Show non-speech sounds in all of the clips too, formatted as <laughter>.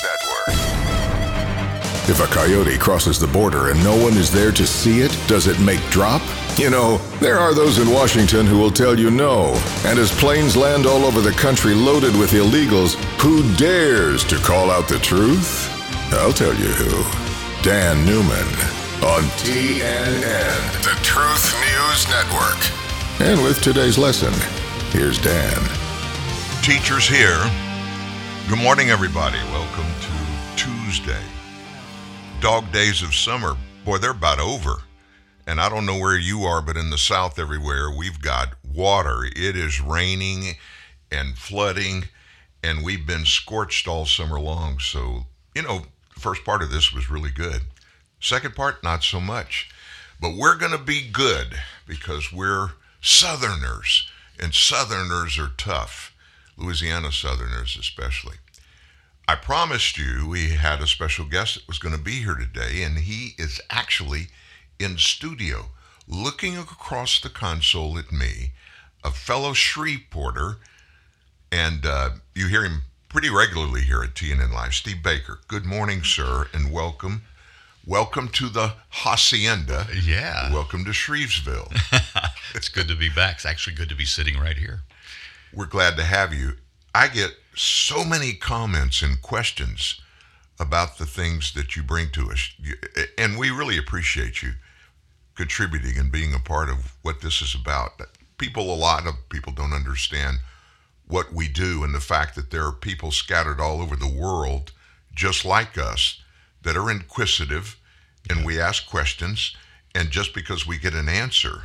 News Network. If a coyote crosses the border and no one is there to see it, does it make drop? You know, there are those in Washington who will tell you no. And as planes land all over the country loaded with illegals, who dares to call out the truth? I'll tell you who. Dan Newman on TNN, the Truth News Network. And with today's lesson, here's Dan. Teachers here. Good morning, everybody. Welcome to Tuesday. Dog days of summer, boy, they're about over. And I don't know where you are, but in the South, everywhere, we've got water. It is raining and flooding, and we've been scorched all summer long. So, you know, the first part of this was really good. Second part, not so much. But we're going to be good because we're Southerners, and Southerners are tough. Louisiana Southerners, especially. I promised you we had a special guest that was going to be here today, and he is actually in studio looking across the console at me, a fellow Shreveporter, and uh, you hear him pretty regularly here at TNN Live. Steve Baker, good morning, sir, and welcome. Welcome to the Hacienda. Yeah. Welcome to Shrevesville. <laughs> it's good to be back. It's actually good to be sitting right here. We're glad to have you. I get so many comments and questions about the things that you bring to us. And we really appreciate you contributing and being a part of what this is about. People, a lot of people don't understand what we do and the fact that there are people scattered all over the world just like us that are inquisitive and we ask questions. And just because we get an answer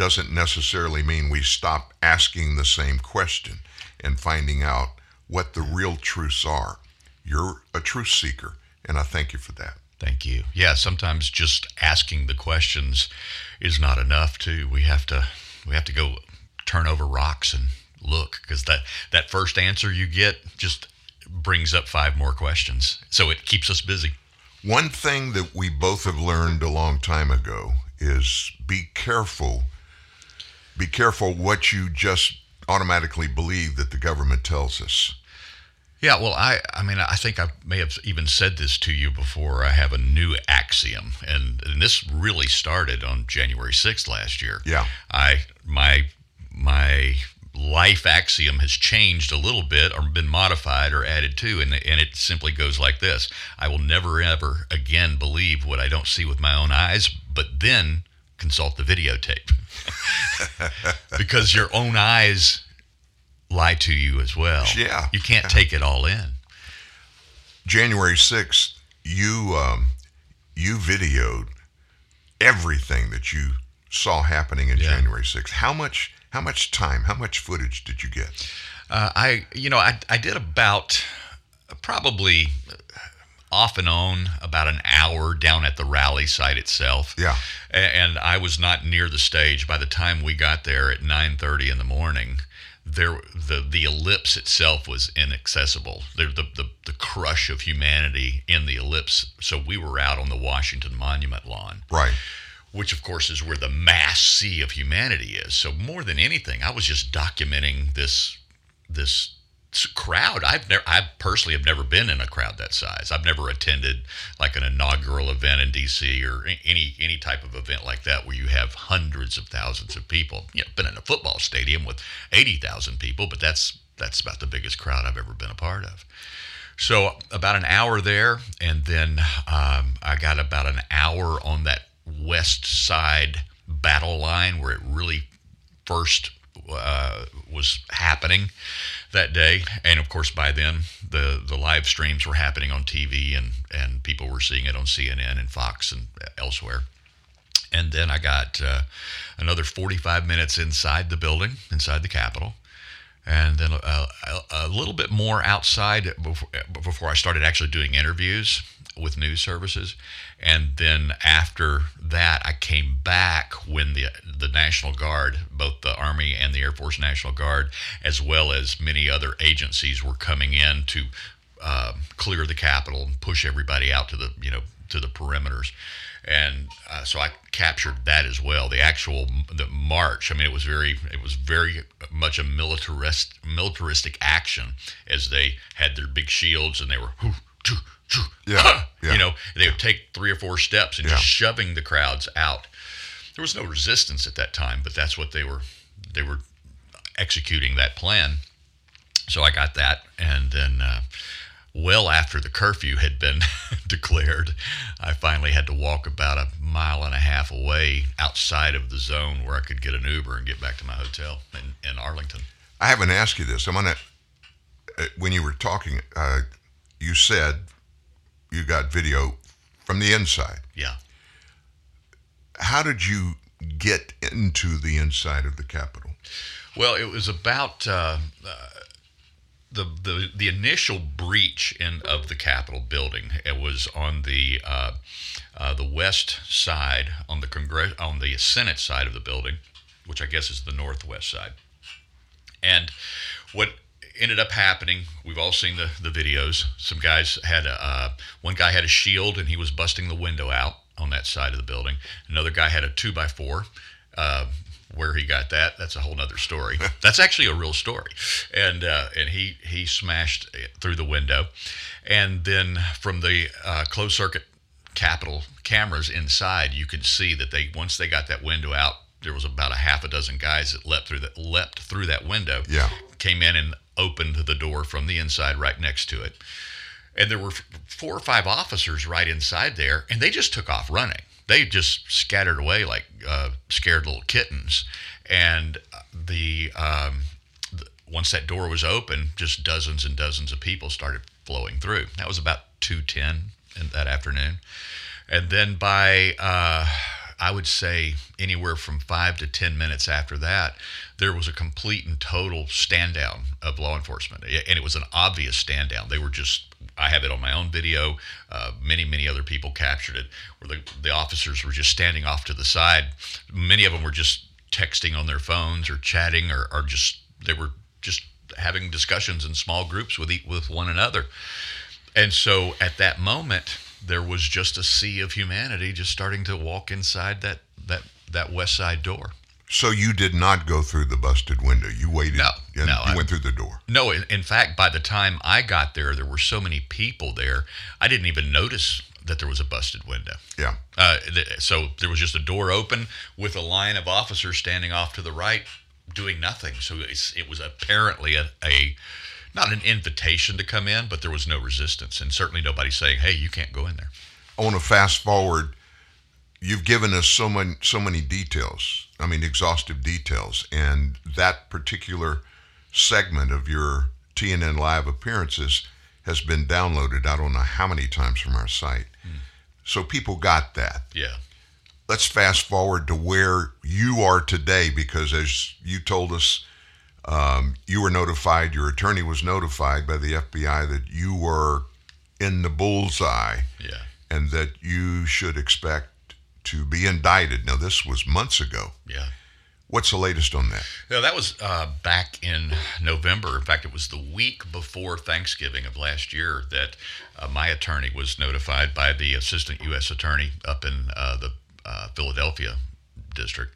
doesn't necessarily mean we stop asking the same question and finding out what the real truths are. You're a truth seeker, and I thank you for that. Thank you. Yeah, sometimes just asking the questions is not enough too. We have to we have to go turn over rocks and look because that that first answer you get just brings up five more questions. So it keeps us busy. One thing that we both have learned a long time ago is be careful. Be careful what you just automatically believe that the government tells us. Yeah, well, I, I mean, I think I may have even said this to you before. I have a new axiom, and, and this really started on January 6th last year. Yeah. I, my, my life axiom has changed a little bit or been modified or added to, and, and it simply goes like this I will never, ever again believe what I don't see with my own eyes, but then consult the videotape. <laughs> because your own eyes lie to you as well. Yeah. You can't take it all in. January 6th, you um, you videoed everything that you saw happening in Yeah. January 6th. How much how much time, how much footage did you get? Uh, I, you know, I, I did about probably off and on about an hour down at the rally site itself. Yeah. And I was not near the stage by the time we got there at 9:30 in the morning. There, the the ellipse itself was inaccessible. There, the, the the crush of humanity in the ellipse. So we were out on the Washington Monument lawn Right. which of course is where the mass sea of humanity is. So more than anything, I was just documenting this this crowd. I've never, I personally have never been in a crowd that size. I've never attended like an inaugural event in D.C. or any any type of event like that where you have hundreds of thousands of people. You know, been in a football stadium with eighty thousand people, but that's that's about the biggest crowd I've ever been a part of. So about an hour there, and then um, I got about an hour on that west side battle line where it really first uh, was happening that day. And of course, by then the the live streams were happening on TV, and and people were seeing it on CNN and Fox and elsewhere. And then I got uh, another 45 minutes inside the building, inside the Capitol and then a, a, a little bit more outside before, before I started actually doing interviews with news services. And then after that, I came back when the the National Guard, both the Army and the Air Force National Guard, as well as many other agencies, were coming in to uh, clear the Capitol and push everybody out to the you know to the perimeters. And uh, so I captured that as well. The actual the march. I mean, it was very it was very much a militarist militaristic action as they had their big shields and they were choo, Yeah, yeah. You know, they would take three or four steps and just shoving the crowds out. There was no resistance at that time, but that's what they were. They were executing that plan. So I got that, and then uh, well after the curfew had been <laughs> declared, I finally had to walk about a mile and a half away outside of the zone where I could get an Uber and get back to my hotel in, in Arlington. I haven't asked you this. I'm gonna. Uh, when you were talking, uh, you said you got video from the inside. Yeah. How did you get into the inside of the Capitol? Well, it was about uh, uh, the, the the initial breach in of the Capitol building. It was on the uh, uh, the west side, on the Congress, on the Senate side of the building, which I guess is the northwest side. And what ended up happening, we've all seen the, the videos. Some guys had a, uh, one guy had a shield and he was busting the window out on that side of the building. Another guy had a two by four. Uh, where he got that, that's a whole nother story. <laughs> that's actually a real story. And uh, and he he smashed through the window, and then from the uh, closed circuit Capitol cameras inside, you could see that they once they got that window out, there was about a half a dozen guys that leapt through that leapt through that window. Yeah. came in and opened the door from the inside right next to it, and there were four or five officers right inside there, and they just took off running. They just scattered away like uh, scared little kittens, and the um, once that door was open, just dozens and dozens of people started flowing through. That was about two ten in that afternoon, and then by uh, I would say anywhere from five to ten minutes after that, there was a complete and total stand down of law enforcement, and it was an obvious stand down. They were just I have it on my own video. Uh, many, many other people captured it, where the, the officers were just standing off to the side. Many of them were just texting on their phones or chatting, or, or just they were just having discussions in small groups with with one another. And so at that moment, there was just a sea of humanity just starting to walk inside that that that west side door. So you did not go through the busted window. You waited. No, and no, You I- went through the door. No, in, in fact, by the time I got there, there were so many people there, I didn't even notice that there was a busted window. Yeah. Uh, th- so there was just a door open with a line of officers standing off to the right, doing nothing. So it's, it was apparently a, a not an invitation to come in, but there was no resistance, and certainly nobody saying, "Hey, you can't go in there." I want to fast forward. You've given us so many so many details. I mean, exhaustive details, and that particular segment of your TNN live appearances has been downloaded. I don't know how many times from our site. Hmm. So people got that. Yeah, Let's fast forward to where you are today, because as you told us, um, you were notified. Your attorney was notified by the FBI that you were in the bullseye yeah, and that you should expect to be indicted. Now, this was months ago. yeah. What's the latest on that? Yeah, that was uh, back in November. In fact, it was the week before Thanksgiving of last year that uh, my attorney was notified by the assistant U.S. attorney up in uh, the uh, Philadelphia district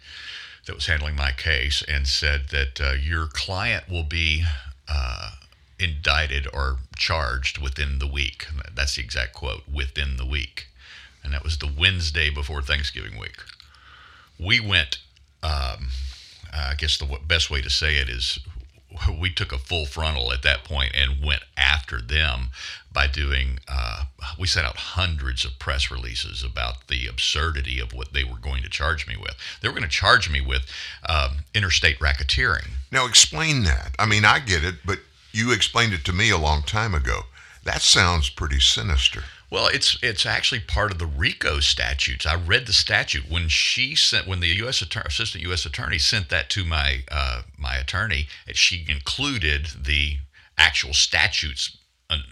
that was handling my case and said that uh, your client will be uh, indicted or charged within the week. That's the exact quote within the week. And that was the Wednesday before Thanksgiving week. We went um, I guess the best way to say it is we took a full frontal at that point and went after them by doing, uh, we sent out hundreds of press releases about the absurdity of what they were going to charge me with. They were going to charge me with um, interstate racketeering. Now, explain that. I mean, I get it, but you explained it to me a long time ago. That sounds pretty sinister. Well, it's it's actually part of the RICO statutes. I read the statute when she sent when the U.S. Attorney, assistant U.S. attorney sent that to my uh, my attorney. She included the actual statutes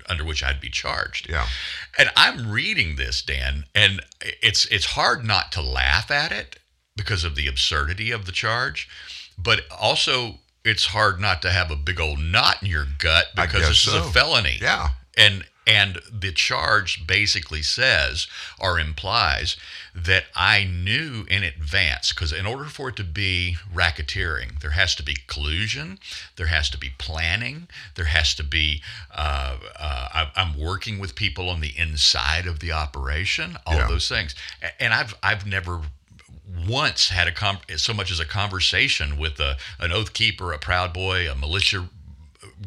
under which I'd be charged. Yeah. And I'm reading this, Dan, and it's it's hard not to laugh at it because of the absurdity of the charge, but also it's hard not to have a big old knot in your gut because this is so. a felony Yeah. and And the charge basically says or implies that I knew in advance, because in order for it to be racketeering, there has to be collusion, there has to be planning, there has to be, uh, uh, I, I'm working with people on the inside of the operation, all Yeah. those things. And I've, I've never once had a com- so much as a conversation with a, an oath keeper, a proud boy, a militia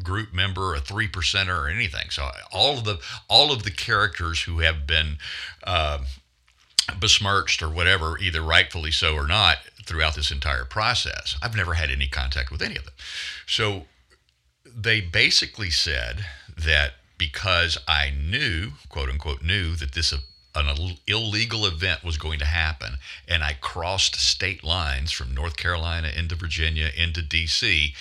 group member, a three percenter, or anything. So all of the all of the characters who have been uh, besmirched or whatever, either rightfully so or not, throughout this entire process, I've never had any contact with any of them. So they basically said that because I knew, quote unquote, knew that this uh, an illegal event was going to happen, and I crossed state lines from North Carolina into Virginia into D.C.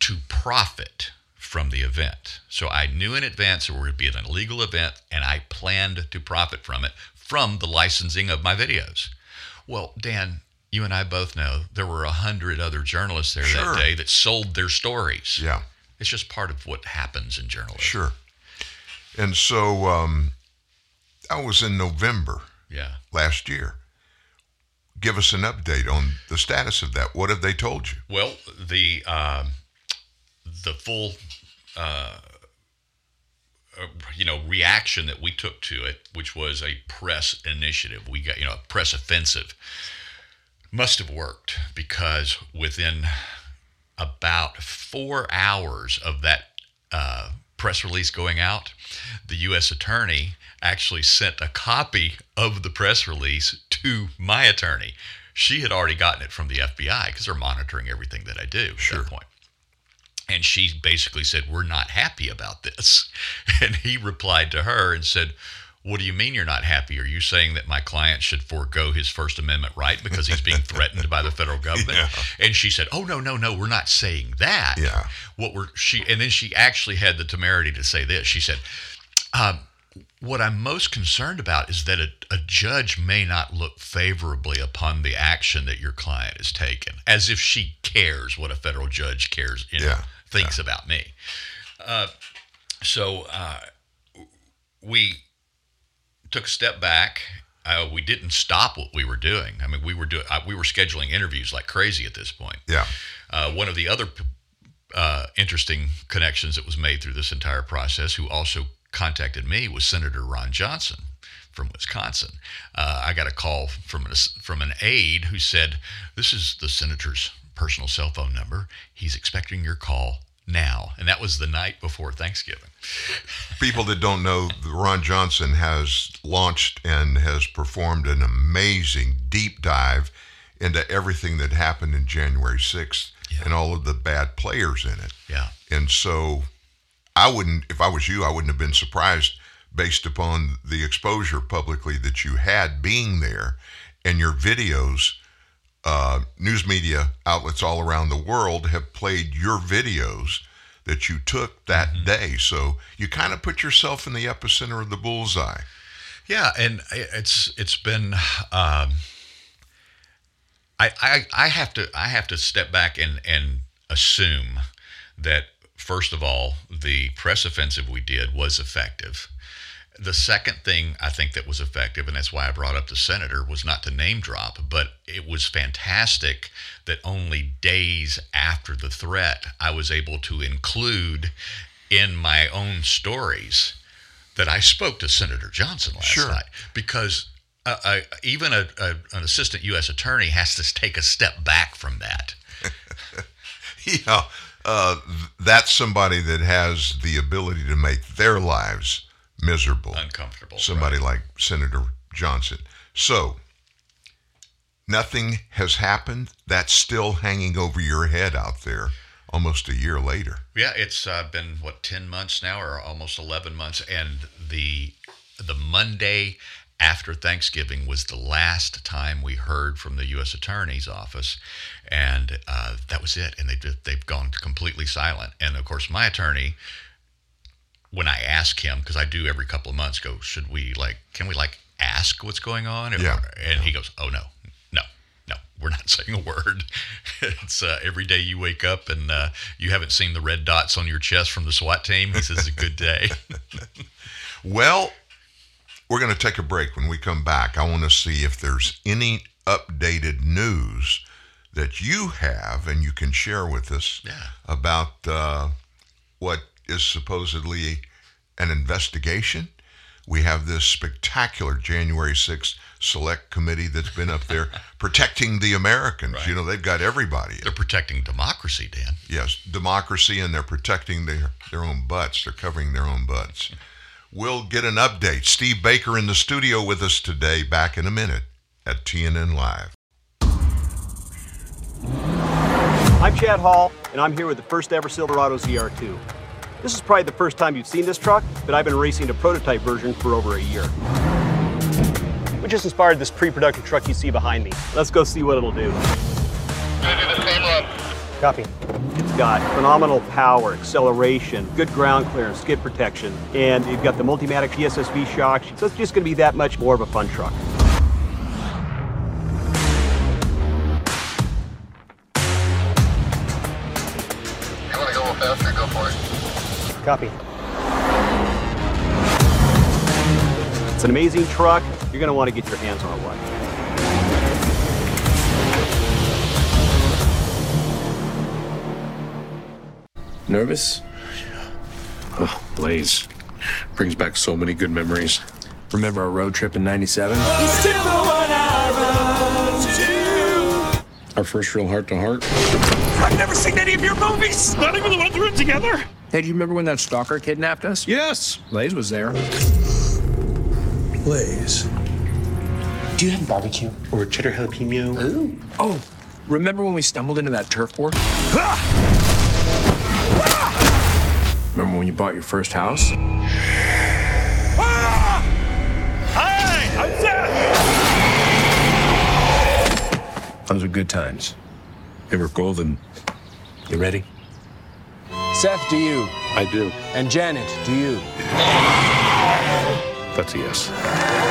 to profit from the event. So I knew in advance it would be an illegal event, and I planned to profit from it from the licensing of my videos. Well, Dan, you and I both know there were a hundred other journalists there Sure. that day that sold their stories. Yeah. It's just part of what happens in journalism. Sure. And so um, that was in November Yeah. last year. Give us an update on the status of that. What have they told you? Well, the um, the full uh, uh, you know reaction that we took to it, which was a press initiative, we got you know a press offensive, must have worked because within about four hours of that uh, press release going out, the U.S. attorney actually sent a copy of the press release to my attorney. She had already gotten it from the FBI because they're monitoring everything that I do at that point. And she basically said, We're not happy about this. <laughs> And he replied to her and said, What do you mean you're not happy? Are you saying that my client should forego his First Amendment right because he's being threatened by the federal <laughs> government? Yeah. And she said, "Oh no, no, no, we're not saying that." Yeah. What we're she and then she actually had the temerity to say this. She said, um, "What I'm most concerned about is that a, a judge may not look favorably upon the action that your client has taken, as if she cares what a federal judge cares, you know, Yeah. thinks about me." Uh, so uh, we took a step back. Uh, we didn't stop what we were doing. I mean, we were doing uh, we were scheduling interviews like crazy at this point. Yeah. Uh, one of the other uh, interesting connections that was made through this entire process, who also contacted me, was Senator Ron Johnson from Wisconsin. Uh, I got a call from an, from an aide who said, "This is the senator's personal cell phone number. He's expecting your call." Now, and that was the night before Thanksgiving. <laughs> People that don't know, Ron Johnson has launched and has performed an amazing deep dive into everything that happened in January 6th and all of the bad players in it. Yeah, And so I wouldn't, if I was you, I wouldn't have been surprised based upon the exposure publicly that you had being there and your videos. Uh, news media outlets all around the world have played your videos that you took that day. So you kind of put yourself in the epicenter of the bullseye. Yeah, and it's it's been. Um, I, I I have to I have to step back and and assume that first of all the press offensive we did was effective. The second thing I think that was effective, and that's why I brought up the senator, was not to name drop, but it was fantastic that only days after the threat, I was able to include in my own stories that I spoke to Senator Johnson last Sure. night because uh, uh, even a, a, an assistant U.S. attorney has to take a step back from that. <laughs> yeah, uh, that's somebody that has the ability to make their lives miserable. Uncomfortable. somebody like Senator Johnson. So, nothing has happened. That's still hanging over your head out there almost a year later. Yeah, it's uh, been what ten months now, or almost eleven months, and the the Monday after Thanksgiving was the last time we heard from the U.S. Attorney's office, and uh, that was it. And they they've gone completely silent. And of course, my attorney, when I ask him, because I do every couple of months, go, should we like, can we like ask what's going on? Yeah. And he goes, oh no, no, no, we're not <laughs> saying a word. It's uh, every day you wake up and uh, you haven't seen the red dots on your chest from the SWAT team. He says it's a good day. <laughs> Well, we're going to take a break. When we come back, I want to see if there's any updated news that you have and you can share with us Yeah. about uh, what is supposedly an investigation. We have this spectacular January 6th select committee that's been up there <laughs> protecting the Americans. You know, they've got everybody. They're protecting democracy, Dan. Yes, democracy, and they're protecting their, their own butts. They're covering their own butts. <laughs> We'll get an update. Steve Baker in the studio with us today, back in a minute at TNN Live. I'm Chad Hall, and I'm here with the first ever Silverado ZR2. This is probably the first time you've seen this truck, but I've been racing a prototype version for over a year. We just inspired this pre-production truck you see behind me. Let's go see what it'll do. Copy. It's got phenomenal power, acceleration, good ground clearance, skid protection, and you've got the Multimatic DSSV shocks, so it's just going to be that much more of a fun truck. You wanna go a little faster? Go for it. Copy. It's an amazing truck. You're going to want to get your hands on one. Nervous? Oh, Blaze. Brings back so many good memories. Remember our road trip in 97? Our first real heart to heart? I've never seen any of your movies. Not even the ones we're in together. Hey, do you remember when that stalker kidnapped us? Yes. Blaze was there. Blaze. Do you have barbecue or cheddar jalapeno? Oh, remember when we stumbled into that turf war? Remember when you bought your first house? Hi, I'm Seth. Those were good times. They were golden. You ready? Seth, do you? I do. And Janet, do you? That's a yes.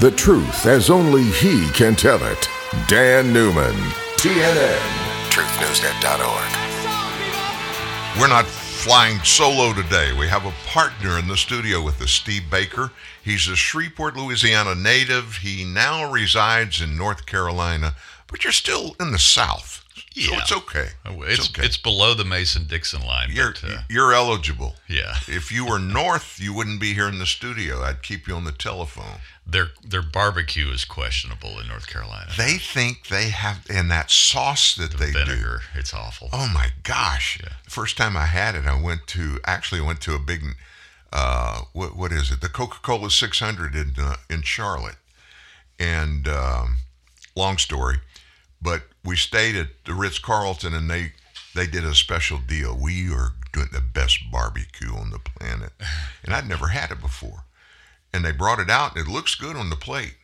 The truth as only he can tell it. Dan Newman, TNN, truthnewsnet.org. We're not flying solo today. We have a partner in the studio with us, Steve Baker. He's a Shreveport, Louisiana native. He now resides in North Carolina, but you're still in the South. So it's okay. Oh, It's okay. it's below the Mason Dixon line. you're, but, uh, you're eligible. yeah, <laughs> If you were north, you wouldn't be here in the studio. I'd keep you on the telephone. their their barbecue is questionable in North Carolina. They think they have, and that sauce that they do. It's awful. Oh my gosh! The first time I had it, I went to actually went to a big, uh, what what is it? The Coca Cola 600 in uh, in Charlotte, and um, long story, but we stayed at the Ritz Carlton, and they they did a special deal. We are doing the best barbecue on the planet, <sighs> and I'd never had it before, and they brought it out, and it looks good on the plate.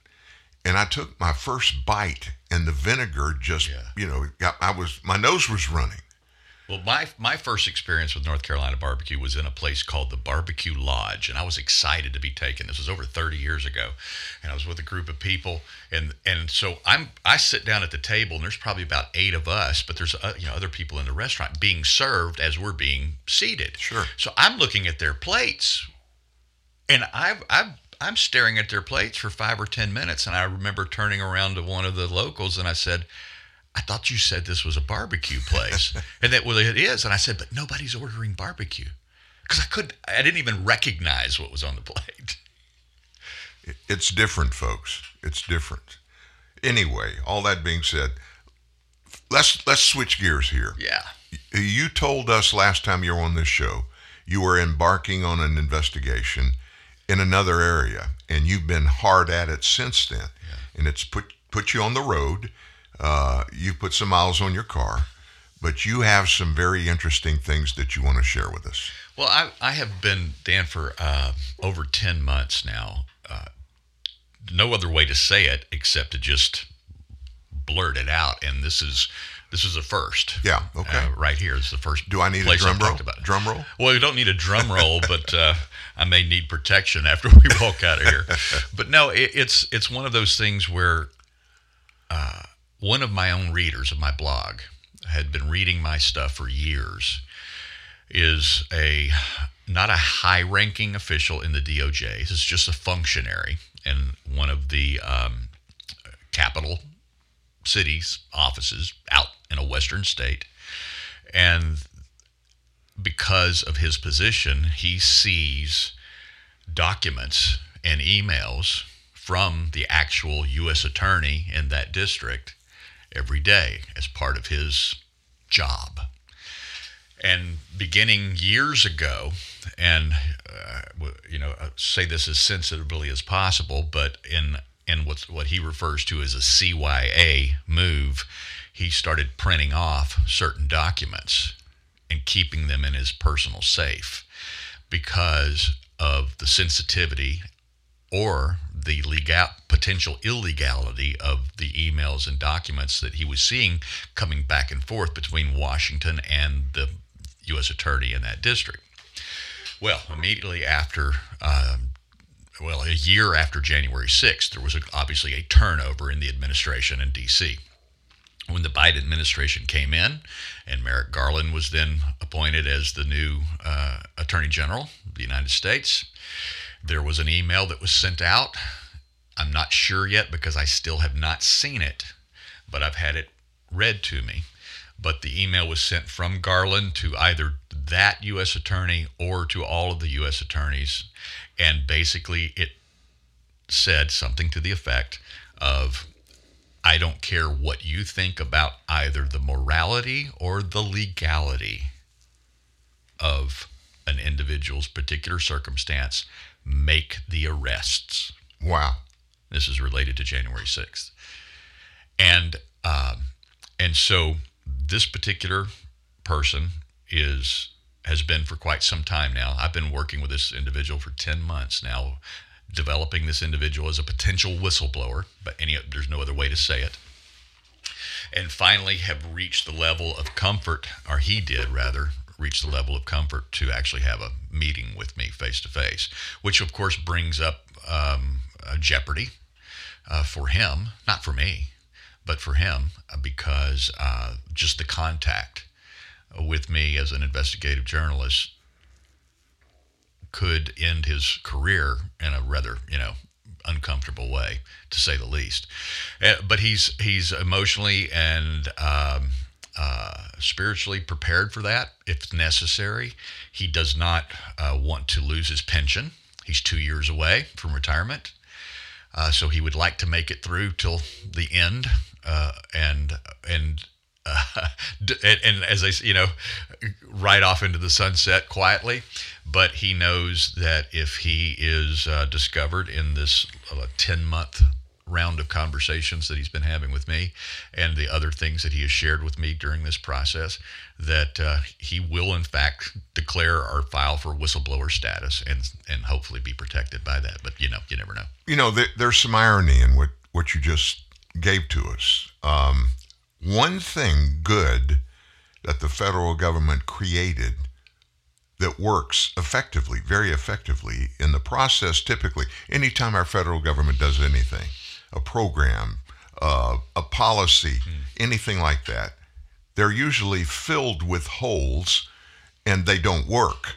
And I took my first bite, and the vinegar just, Yeah. you know, got, I was my nose was running. Well, my my first experience with North Carolina barbecue was in a place called the Barbecue Lodge, and I was excited to be taken. This was over 30 years ago, and I was with a group of people, and and so I'm I sit down at the table, and there's probably about eight of us, but there's uh, you know other people in the restaurant being served as we're being seated. Sure. So I'm looking at their plates, and I've I've I'm staring at their plates for five or ten minutes, and I remember turning around to one of the locals, and I said. I thought you said this was a barbecue place. <laughs> and that well it is. And I said, but nobody's ordering barbecue. Because I couldn't, I didn't even recognize what was on the plate. It's different, folks. It's different. Anyway, all that being said, let's let's switch gears here. Yeah. You told us last time you were on this show you were embarking on an investigation in another area, and you've been hard at it since then. And it's put put you on the road. Uh, you put some miles on your car, but you have some very interesting things that you want to share with us. Well, I, I have been, Dan, for uh, over 10 months now. Uh, no other way to say it except to just blurt it out. And this is This is the first. Yeah, okay. Uh, right here is the first. Do I need a drum I've roll? About it. Drum roll? Well, you don't need a drum roll, <laughs> but uh, I may need protection <laughs> after we walk out of here. But no, it, it's it's one of those things where uh, one of my own readers of my blog had been reading my stuff for years. Is a not a high-ranking official in the DOJ. He's just a functionary in one of the um, capital cities offices out in a western state and because of his position he sees documents and emails from the actual US attorney in that district every day as part of his job. And beginning years ago and uh, you know uh, say this as sensitively as possible but in in what's what he refers to as a CYA move, he started printing off certain documents and keeping them in his personal safe because of the sensitivity or the legal potential illegality of the emails and documents that he was seeing coming back and forth between Washington and the U.S. attorney in that district. Well, immediately after um, well, a year after January 6th, there was a, obviously a turnover in the administration in D.C. When the Biden administration came in, and Merrick Garland was then appointed as the new uh, Attorney General of the United States, there was an email that was sent out. I'm not sure yet because I still have not seen it, but I've had it read to me. But the email was sent from Garland to either that U.S. attorney or to all of the U.S. attorneys and basically it said something to the effect of I don't care what you think about either the morality or the legality of an individual's particular circumstance, make the arrests. Wow. This is related to January 6th. And um, and so this particular person is has been for quite some time now. I've been working with this individual for 10 months now, developing this individual as a potential whistleblower, but any there's no other way to say it. And finally have reached the level of comfort, or he did rather, reach the level of comfort to actually have a meeting with me face to face, which of course brings up um, jeopardy uh, for him, not for me, but for him, uh, because uh, just the contact with me as an investigative journalist could end his career in a rather, you know, uncomfortable way, to say the least. Uh, but he's he's emotionally and um, uh, spiritually prepared for that if necessary. He does not uh, want to lose his pension. He's two years away from retirement, uh, so he would like to make it through till the end. Uh, and and uh, <laughs> and, and, as I, you know, right off into the sunset quietly. But he knows that if he is uh, discovered in this uh, 10 month round of conversations that he's been having with me and the other things that he has shared with me during this process, that uh, he will, in fact, declare or file for whistleblower status and, and hopefully be protected by that. But, you know, you never know. You know, there, there's some irony in what, what you just gave to us. Um, one thing good that the federal government created that works effectively, very effectively in the process, typically, anytime our federal government does anything, a program, uh, a policy, mm. anything like that, they're usually filled with holes and they don't work.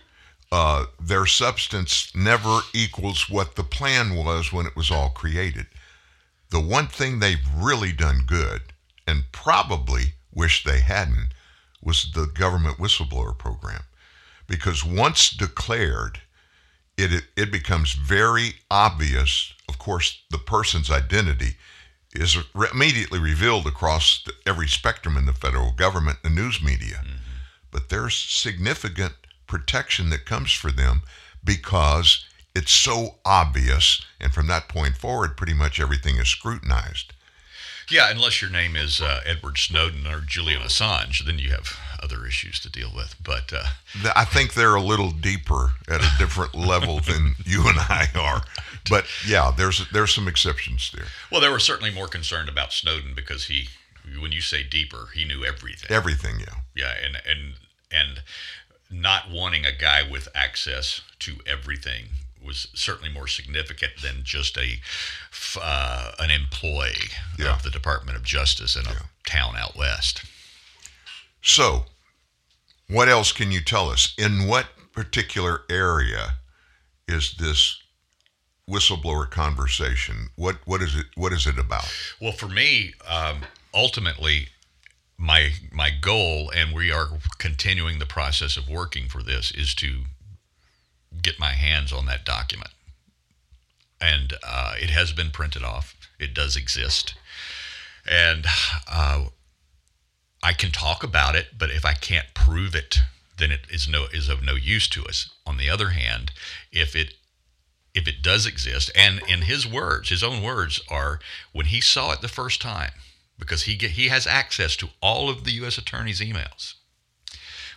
Uh, their substance never equals what the plan was when it was all created. The one thing they've really done good and probably wish they hadn't was the government whistleblower program. Because once declared, it, it, it becomes very obvious. Of course, the person's identity is re- immediately revealed across the, every spectrum in the federal government, the news media. Mm-hmm. But there's significant protection that comes for them because it's so obvious. And from that point forward, pretty much everything is scrutinized. Yeah, unless your name is uh, Edward Snowden or Julian Assange, then you have other issues to deal with. But uh, I think they're a little deeper at a different level than you and I are. But yeah, there's there's some exceptions there. Well, they were certainly more concerned about Snowden because he when you say deeper, he knew everything. Everything, yeah. Yeah, and and and not wanting a guy with access to everything was certainly more significant than just a uh, an employee Yeah. of the Department of Justice in a town out west. So, what else can you tell us? In what particular area is this whistleblower conversation? What what is it? What is it about? Well, for me, um, ultimately, my my goal, and we are continuing the process of working for this, is to get my hands on that document. And uh, it has been printed off. It does exist, and uh, I can talk about it. But if I can't prove it, then it is no is of no use to us. On the other hand, if it if it does exist, and in his words, his own words are when he saw it the first time, because he get, he has access to all of the U.S. attorney's emails.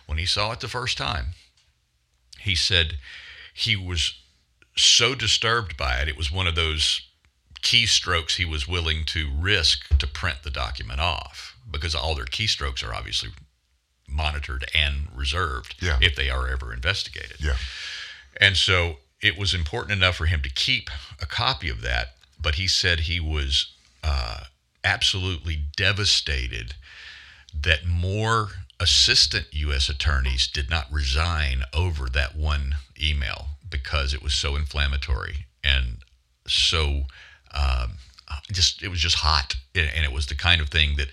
When he saw it the first time, he said he was so disturbed by it. It was one of those keystrokes he was willing to risk to print the document off because all their keystrokes are obviously monitored and reserved Yeah. if they are ever investigated. Yeah. And so it was important enough for him to keep a copy of that, but he said he was uh, absolutely devastated that more assistant U.S. attorneys did not resign over that one email because it was so inflammatory and so um, just it was just hot, and it was the kind of thing that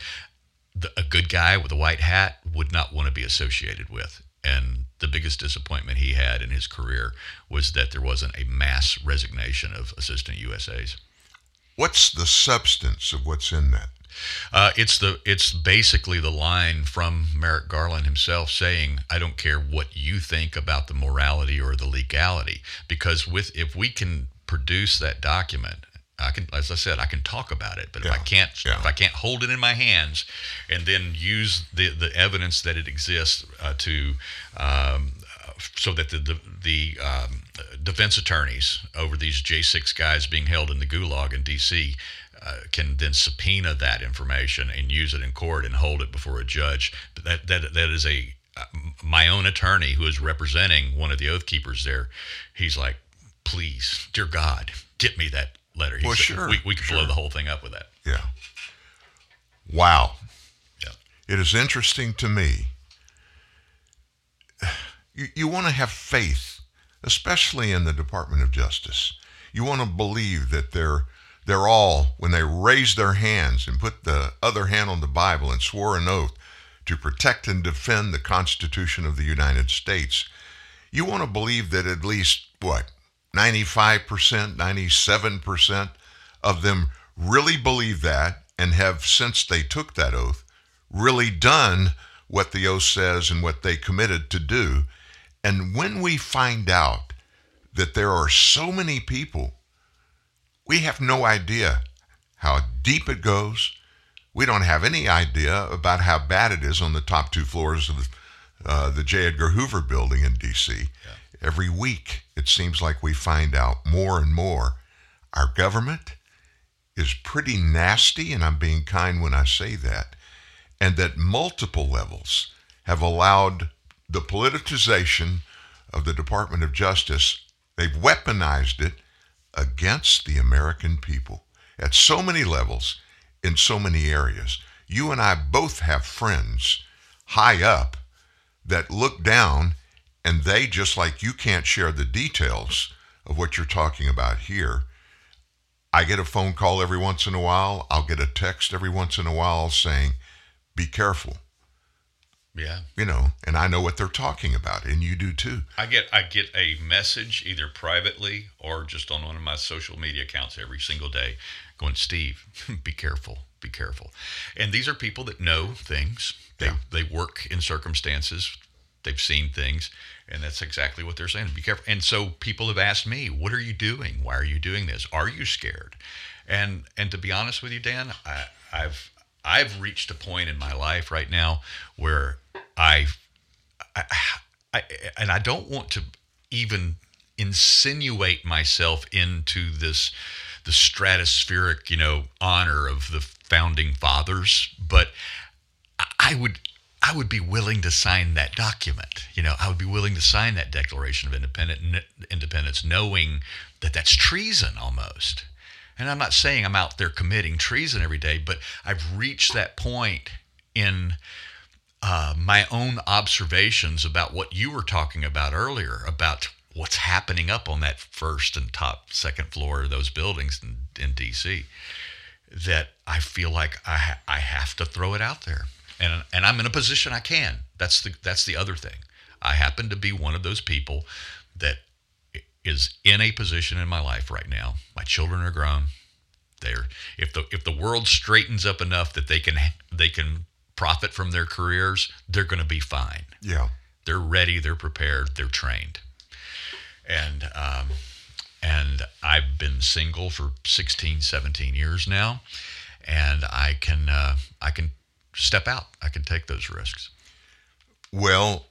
the, a good guy with a white hat would not want to be associated with. And the biggest disappointment he had in his career was that there wasn't a mass resignation of assistant USAs. What's the substance of what's in that? Uh, it's the it's basically the line from Merrick Garland himself saying, "I don't care what you think about the morality or the legality, because with if we can produce that document." I can, as I said, I can talk about it, but if I can't, yeah. if I can't hold it in my hands, and then use the the evidence that it exists uh, to, um, so that the the, the um, defense attorneys over these J six guys being held in the gulag in D.C. Uh, can then subpoena that information and use it in court and hold it before a judge. But that that that is a uh, my own attorney who is representing one of the oath keepers there. He's like, please, dear God, get me that letter. He Well, said, sure, we we could blow the whole thing up with that. Yeah. Wow. Yeah. It is interesting to me. You, you want to have faith, especially in the Department of Justice. You want to believe that they're they're all when they raised their hands and put the other hand on the Bible and swore an oath to protect and defend the Constitution of the United States. You want to believe that at least what 95%, 97% of them really believe that and have since they took that oath really done what the oath says and what they committed to do. And when we find out that there are so many people, we have no idea how deep it goes. We don't have any idea about how bad it is on the top two floors of uh, the J. Edgar Hoover building in D.C. Every week, it seems like we find out more and more. Our government is pretty nasty, and I'm being kind when I say that, and that multiple levels have allowed the politicization of the Department of Justice. They've weaponized it against the American people at so many levels, in so many areas. You and I both have friends high up that look down and they, just like you can't share the details of what you're talking about here, I get a phone call every once in a while. I'll get a text every once in a while saying, be careful, Yeah. you know, and I know what they're talking about, and you do too. I get I get a message either privately or just on one of my social media accounts every single day going, Steve, <laughs> be careful, be careful. And these are people that know things. They Yeah. they work in circumstances, they've seen things, and that's exactly what they're saying. Be careful. And so people have asked me, what are you doing? Why are you doing this? Are you scared? And and to be honest with you, Dan, I, I've I've reached a point in my life right now where I I, I, and I don't want to even insinuate myself into this the stratospheric, you know, honor of the founding fathers, but I- I would I would be willing to sign that document. You know, I would be willing to sign that Declaration of Independent, Independence, knowing that that's treason almost. And I'm not saying I'm out there committing treason every day, but I've reached that point in uh, my own observations about what you were talking about earlier about what's happening up on that first and top second floor of those buildings in, in DC that I feel like I, ha- I have to throw it out there and and I'm in a position I can. That's the that's the other thing. I happen to be one of those people that is in a position in my life right now. My children are grown. They're if the if the world straightens up enough that they can they can profit from their careers, they're going to be fine. Yeah. They're ready. They're prepared. They're trained. And um, and I've been single for 16, 17 years now, and I can uh, I can step out. I can take those risks. Well,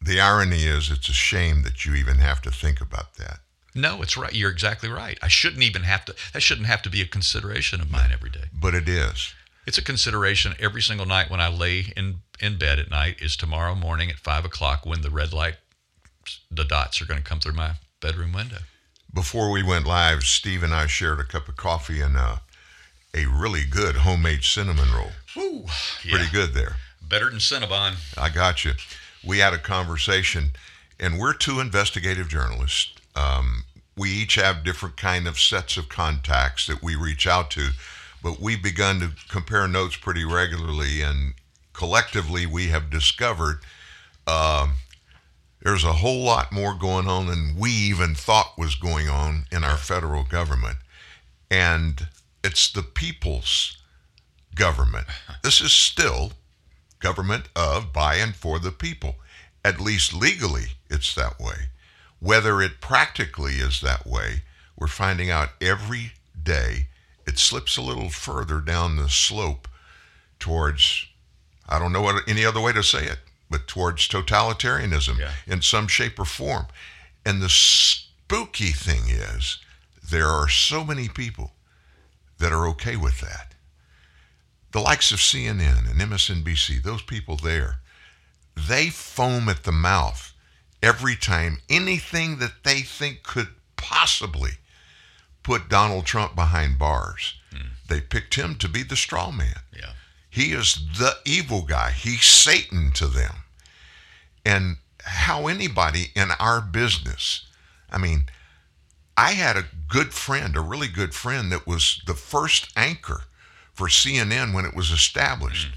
the irony is, it's a shame that you even have to think about that. No, it's right. You're exactly right. I shouldn't even have to. That shouldn't have to be a consideration of mine every day. But it is. It's a consideration every single night when I lay in in bed at night. Is tomorrow morning at five o'clock when the red light, the dots are going to come through my bedroom window. Before we went live, Steve and I shared a cup of coffee and a, a really good homemade cinnamon roll. Ooh, Pretty yeah. good there. Better than Cinnabon. I got you. We had a conversation, and we're two investigative journalists. Um, we each have different kind of sets of contacts that we reach out to, but we've begun to compare notes pretty regularly, and collectively we have discovered um, there's a whole lot more going on than we even thought was going on in our federal government, and it's the people's government. <laughs> This is still government of, by, and for the people. At least legally, it's that way. Whether it practically is that way, we're finding out every day it slips a little further down the slope towards, I don't know what any other way to say it, but towards totalitarianism Yeah. in some shape or form. And the spooky thing is, there are so many people that are okay with that the likes of CNN and MSNBC, those people there, they foam at the mouth every time anything that they think could possibly put Donald Trump behind bars. Hmm. They picked him to be the straw man. Yeah. He is the evil guy. He's Satan to them. And how anybody in our business, I mean, I had a good friend, a really good friend that was the first anchor for CNN when it was established. Mm.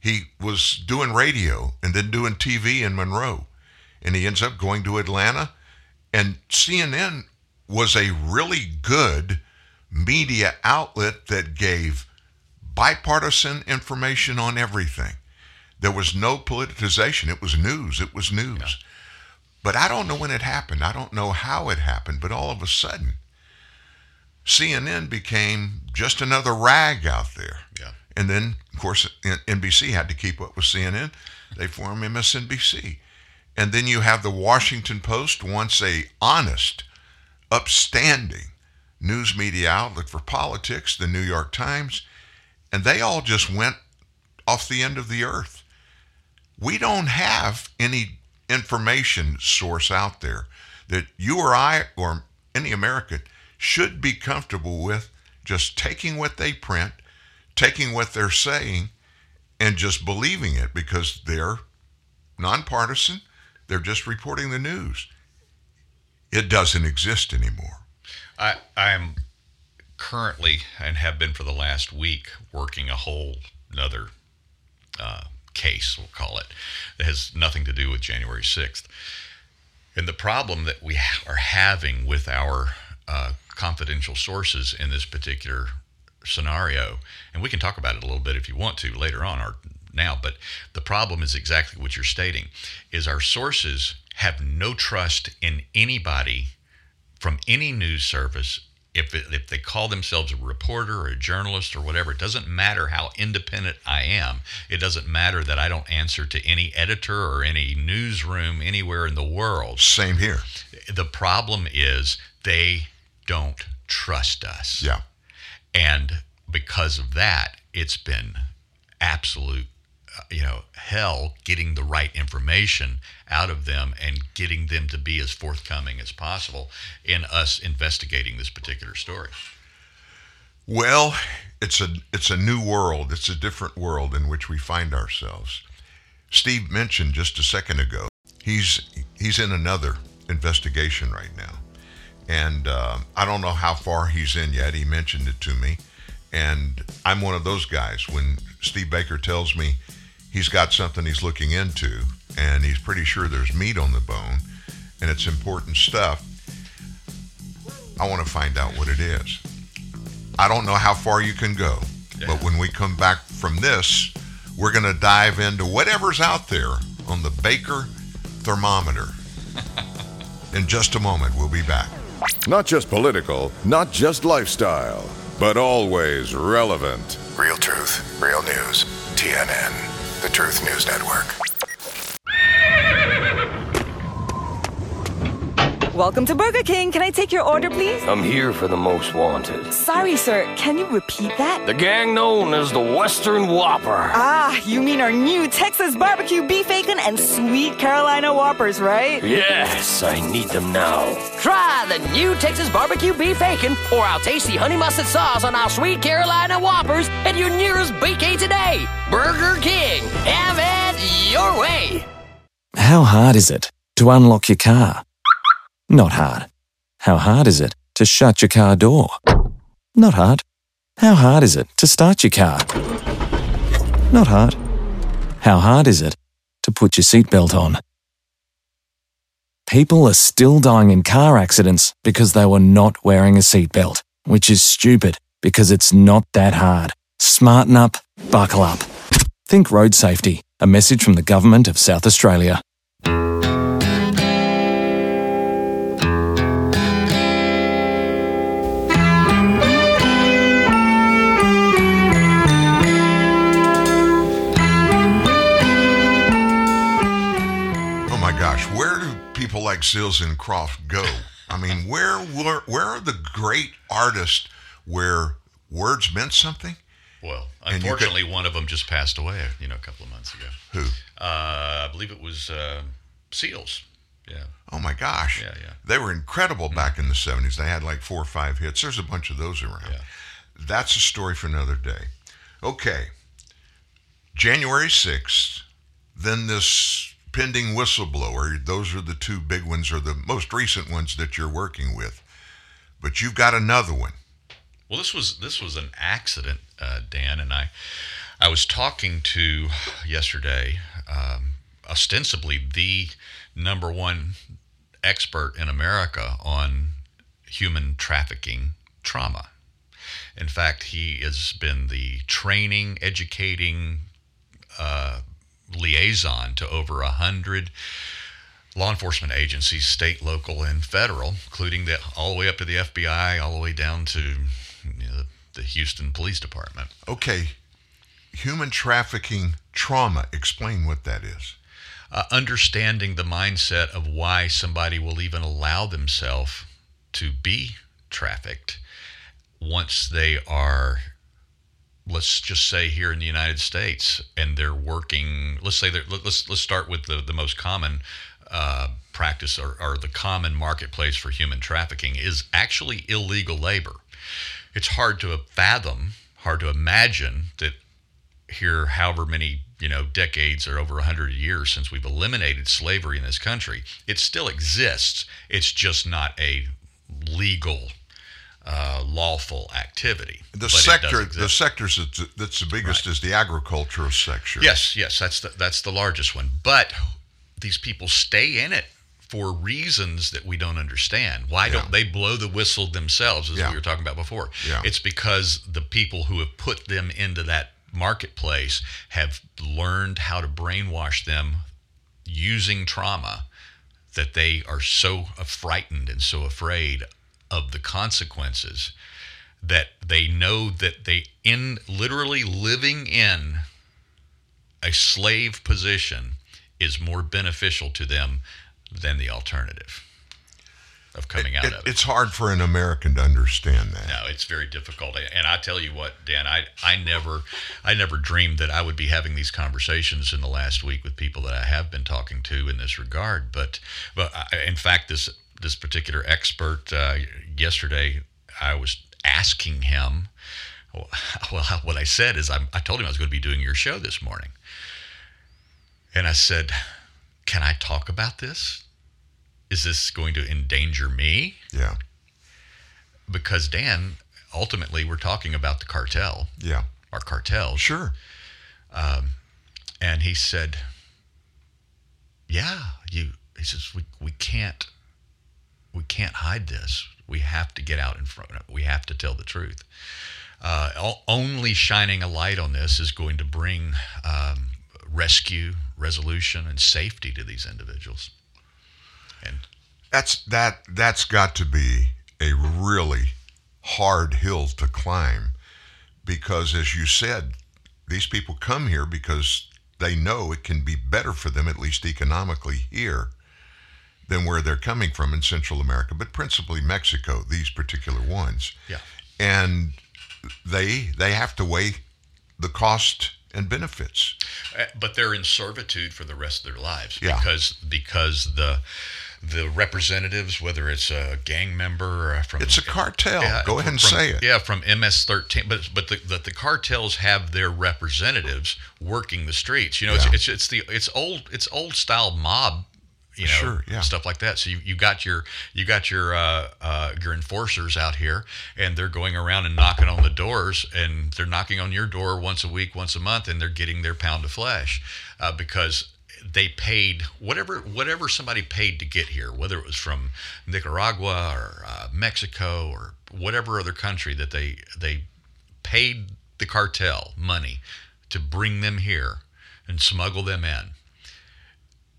He was doing radio and then doing TV in Monroe. And he ends up going to Atlanta. And CNN was a really good media outlet that gave bipartisan information on everything. There was no politicization. It was news. It was news. But I don't know when it happened. I don't know how it happened. But all of a sudden, CNN became just another rag out there. Yeah. And then, of course, NBC had to keep up with CNN. They formed MSNBC. And then you have the Washington Post, once a honest, upstanding news media outlet for politics, the New York Times, and they all just went off the end of the earth. We don't have any information source out there that you or I or any American should be comfortable with just taking what they print, taking what they're saying, and just believing it because they're nonpartisan. They're just reporting the news. It doesn't exist anymore. I I'm currently and have been for the last week working a whole another uh, case, we'll call it, that has nothing to do with January 6th. And the problem that we are having with our uh, confidential sources in this particular scenario, and we can talk about it a little bit if you want to later on or now, but the problem is exactly what you're stating is our sources have no trust in anybody from any news service. If, it, if they call themselves a reporter or a journalist or whatever it doesn't matter how independent i am. It doesn't matter that i don't answer to any editor or any newsroom anywhere in the world. Same here. the problem is they don't trust us Yeah. and because of that, it's been absolute, uh, you know, hell getting the right information out of them and getting them to be as forthcoming as possible in us investigating this particular story. Well, it's a it's a new world. It's a different world in which we find ourselves. Steve mentioned just a second ago. He's he's in another investigation right now, and uh, I don't know how far he's in yet. He mentioned it to me, and I'm one of those guys. When Steve Baker tells me he's got something he's looking into, and he's pretty sure there's meat on the bone, and it's important stuff. I want to find out what it is. I don't know how far you can go, but when we come back from this, we're going to dive into whatever's out there on the Baker thermometer. <laughs> In just a moment, we'll be back. Not just political, not just lifestyle, but always relevant. Real truth, real news. TNN, the Truth News Network. Welcome to Burger King. Can I take your order, please? I'm here for the most wanted. Sorry, sir. Can you repeat that? The gang known as the Western Whopper. Ah, you mean our new Texas barbecue beef bacon and sweet Carolina Whoppers, right? Yes, I need them now. Try the new Texas barbecue beef bacon or our tasty honey mustard sauce on our sweet Carolina Whoppers at your nearest BK today. Burger King. Have it your way. How hard is it to unlock your car? Not hard. How hard is it to shut your car door? Not hard. How hard is it to start your car? Not hard. How hard is it to put your seatbelt on? People are still dying in car accidents because they were not wearing a seatbelt, which is stupid because it's not that hard. Smarten up, buckle up. Think road safety. A message from the Government of South Australia. Like Seals and Croft go? I mean, where were where are the great artists where words meant something? Well, you could- unfortunately, one of them just passed away, you know, a couple of months ago. Who? Uh, I believe it was uh, Seals. Yeah. Oh my gosh. Yeah, yeah. They were incredible back in the 70s. They had like four or five hits. There's a bunch of those around. Yeah. That's a story for another day. Okay. January 6th, then this pending whistleblower. Those are the two big ones, or the most recent ones that you're working with. But you've got another one. Well, this was this was an accident, uh, Dan, and I I was talking to yesterday, um, ostensibly the number one expert in America on human trafficking trauma. In fact, he has been the training, educating uh, liaison to over a hundred law enforcement agencies, state, local, and federal, including the all the way up to the FBI, all the way down to you know, the Houston Police Department. Okay. Human trafficking trauma. Explain what that is. Uh, understanding the mindset of why somebody will even allow themselves to be trafficked once they are let's just say here in the United States and they're working let's say they're, let- let's let's start with the, the most common uh, practice or, or the common marketplace for human trafficking is actually illegal labor. It's hard to fathom hard to imagine that here however many you know decades or over 100 years since we've eliminated slavery in this country it still exists. It's just not a legal uh, lawful activity The but it does sector, the sectors that's, that's the biggest is the agricultural sector. Yes, yes, that's the, that's the largest one. But these people stay in it for reasons that we don't understand. Why Yeah. don't they blow the whistle themselves, as Yeah. we were talking about before? Yeah. It's because the people who have put them into that marketplace have learned how to brainwash them using trauma that they are so frightened and so afraid of the consequences that they know that they in literally living in a slave position is more beneficial to them than the alternative. of coming out It- of it. It's hard for an American to understand that. No, it's very difficult. And I tell you what, Dan, I, I never I never dreamed that I would be having these conversations in the last week with people that I have been talking to in this regard. But but I, in fact, this this particular expert uh, yesterday, I was asking him. <laughs> Well, what I said is I'm, I told him I was going to be doing your show this morning, and I said, "Can I talk about this? Is this going to endanger me?" Yeah. because Dan, ultimately, we're talking about the cartel, Yeah. our cartels. Sure. Um, and he said, "Yeah, you." He says, "We we can't, we can't hide this. We have to get out in front. of it. We have to tell the truth. Uh, only shining a light on this is going to bring um, rescue, resolution, and safety to these individuals." And That's that that's got to be a really hard hill to climb because as you said, these people come here because they know it can be better for them at least economically here than where they're coming from in Central America, but principally Mexico, these particular ones. Yeah. And they they have to weigh the cost and benefits. Uh, but they're in servitude for the rest of their lives Yeah. because because the the representatives, whether it's a gang member or from It's a cartel. Go ahead and from- say it. Yeah, from MS-13, but but the, the the cartels have their representatives working the streets. You know, Yeah. it's, it's it's the it's old it's old style mob. You know, Sure, yeah. stuff like that. So you, you got your you got your uh, uh, your enforcers out here, and they're going around and knocking on the doors, and they're knocking on your door once a week, once a month, and they're getting their pound of flesh uh, because they paid whatever whatever somebody paid to get here, whether it was from Nicaragua or uh, Mexico or whatever other country that they they paid the cartel money to bring them here and smuggle them in.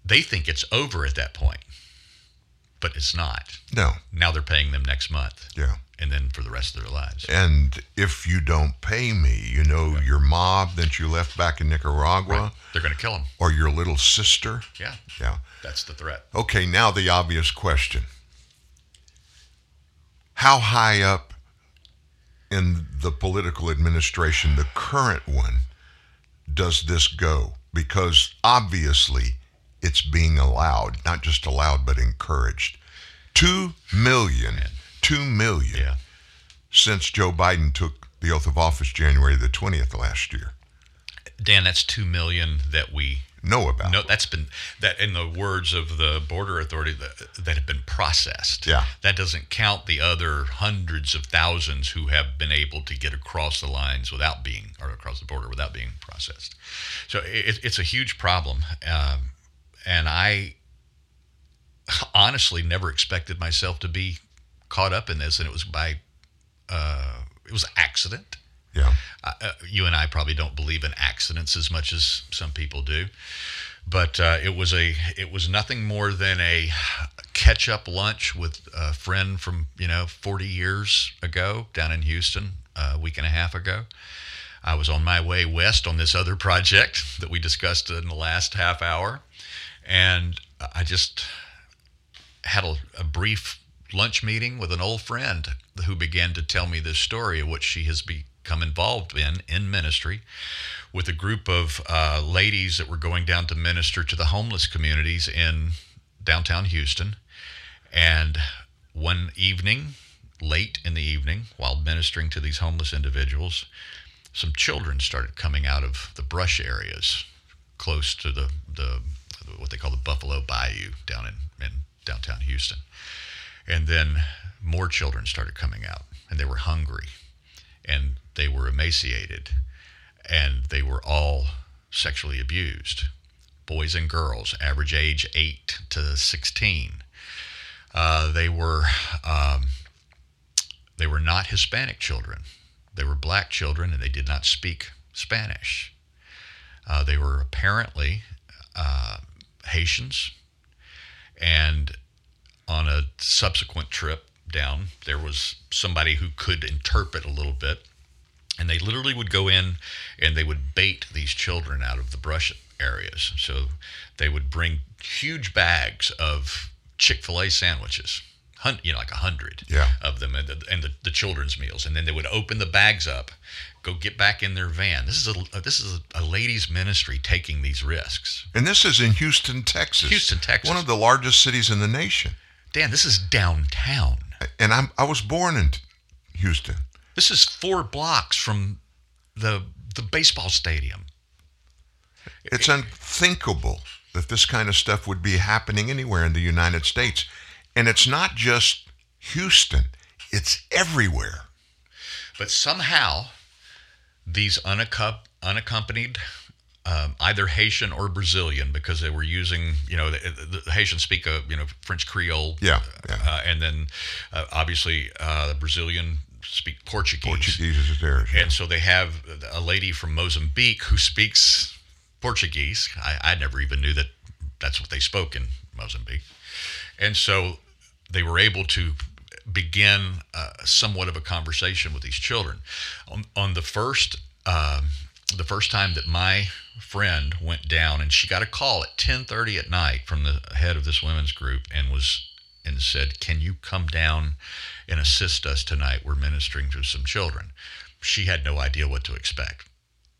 They think it's over at that point, but it's not. No. Now they're paying them next month, Yeah. and then for the rest of their lives. And if you don't pay me, you know, your mob that you left back in Nicaragua Right. They're going to kill them. or your little sister. Yeah, Yeah. that's the threat. Okay, now the obvious question. How high up in the political administration, the current one, does this go? Because obviously it's being allowed, not just allowed, but encouraged. Two million, two million Yeah. since Joe Biden took the oath of office January the 20th last year. Dan, that's two million that we Know about. No, that's been that in the words of the border authority that, that have been processed. Yeah. That doesn't count the other hundreds of thousands who have been able to get across the lines without being or across the border without being processed. So it, it's a huge problem, um, and I honestly never expected myself to be caught up in this, and it was by uh, it was accident. Yeah. Uh, you and I probably don't believe in accidents as much as some people do, but uh, it was a it was nothing more than a catch up lunch with a friend from you know 40 years ago down in Houston a week and a half ago. I was on my way west on this other project <laughs> that we discussed in the last half hour, and I just had a, a brief lunch meeting with an old friend who began to tell me this story of what she has become involved in in ministry with a group of uh, ladies that were going down to minister to the homeless communities in downtown Houston. And one evening, late in the evening, while ministering to these homeless individuals, some children started coming out of the brush areas close to the, the what they call the Buffalo Bayou down in, in downtown Houston. And then more children started coming out, and they were hungry, and they were emaciated, and they were all sexually abused. Boys and girls, average age 8 to 16. Uh, they were um, they were not Hispanic children. They were black children, and they did not speak Spanish. Uh, they were apparently uh, Haitians, and on a subsequent trip down, there was somebody who could interpret a little bit, and they literally would go in and they would bait these children out of the brush areas. So they would bring huge bags of Chick fil A sandwiches, you know, like a hundred Yeah. of them, and, the, and the, the children's meals, and then they would open the bags up, go get back in their van. This is a uh, this is a, a ladies' ministry taking these risks. And this is in Houston, Texas. Houston, Texas. One of the largest cities in the nation. Dan, this is downtown. And I'm I was born in Houston. This is four blocks from the the baseball stadium. It's unthinkable that this kind of stuff would be happening anywhere in the United States. And it's not just Houston, it's everywhere. But somehow, these unaccom- unaccompanied, um, either Haitian or Brazilian, because they were using, you know, the, the Haitians speak a, you know, French Creole. Yeah, yeah. Uh, and then uh, obviously uh, the Brazilian speak Portuguese. Portuguese is theirs. yeah. And so they have a lady from Mozambique who speaks Portuguese. I, I never even knew that that's what they spoke in Mozambique. And so they were able to begin uh, somewhat of a conversation with these children. On, on the first um, the first time that my friend went down, and she got a call at 10:30 at night from the head of this women's group, and was and said, "Can you come down and assist us tonight? We're ministering to some children." She had no idea what to expect,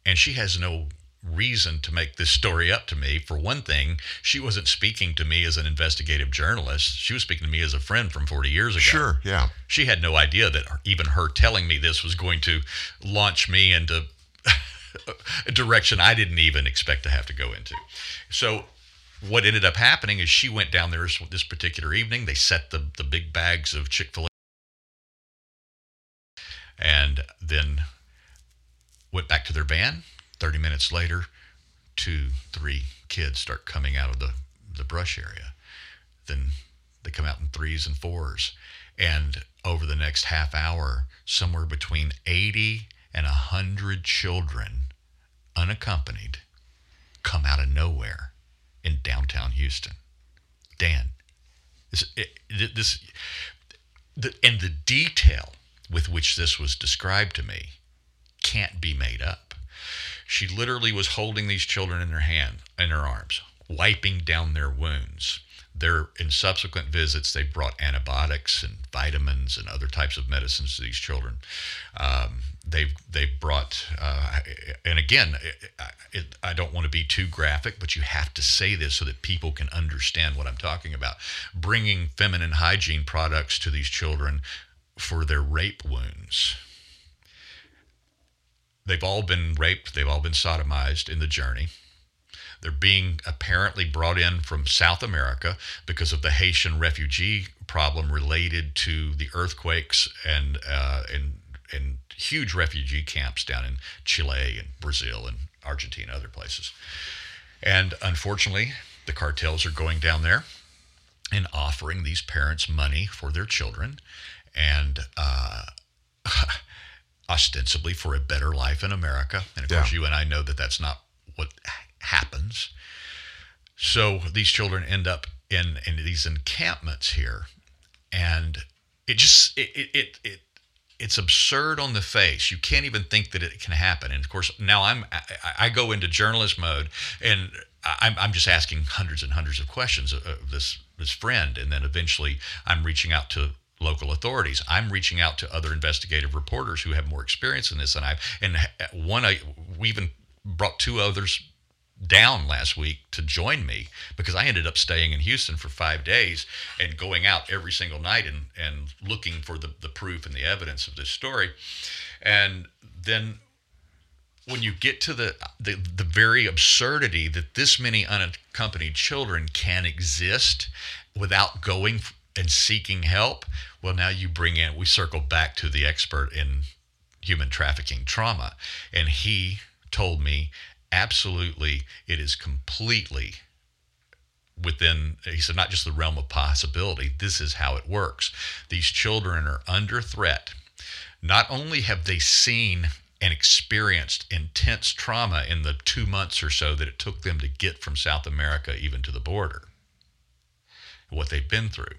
and she has no reason to make this story up to me. For one thing, she wasn't speaking to me as an investigative journalist. She was speaking to me as a friend from 40 years ago. Sure, yeah. She had no idea that even her telling me this was going to launch me into <laughs> a direction I didn't even expect to have to go into. So what ended up happening is she went down there this particular evening. They set the, the big bags of Chick-fil-A and then went back to their van. 30 minutes later, two, three kids start coming out of the, the brush area. Then they come out in threes and fours. And over the next half hour, somewhere between 80 and 100 children, unaccompanied, come out of nowhere in downtown Houston. Dan, this, it, this the, and the detail with which this was described to me can't be made up. She literally was holding these children in her hand, in her arms, wiping down their wounds. There, in subsequent visits, they brought antibiotics and vitamins and other types of medicines to these children. Um, they've they've brought, uh, and again, it, it, I don't want to be too graphic, but you have to say this so that people can understand what I'm talking about. Bringing feminine hygiene products to these children for their rape wounds. They've all been raped, they've all been sodomized in the journey. They're being apparently brought in from South America because of the Haitian refugee problem related to the earthquakes and uh, and and huge refugee camps down in Chile and Brazil and Argentina, other places. And unfortunately, the cartels are going down there and offering these parents money for their children, and uh, <laughs> ostensibly for a better life in America. And of course, you and I know that that's not what happens. So these children end up in in these encampments here, and it just it it it. it it's absurd on the face. You can't even think that it can happen. And of course, now I'm I, I go into journalist mode, and I'm I'm just asking hundreds and hundreds of questions of, of this this friend, and then eventually I'm reaching out to local authorities. I'm reaching out to other investigative reporters who have more experience in this than I. Have. And one, I we even brought two others down last week to join me because I ended up staying in Houston for five days and going out every single night and, and looking for the, the proof and the evidence of this story. And then when you get to the, the the very absurdity that this many unaccompanied children can exist without going and seeking help, well, now you bring in, we circle back to the expert in human trafficking trauma, and he told me absolutely it is completely within he said not just the realm of possibility this is how it works. These children are under threat. Not only have they seen and experienced intense trauma in the two months or so that it took them to get from south america even to the border what they've been through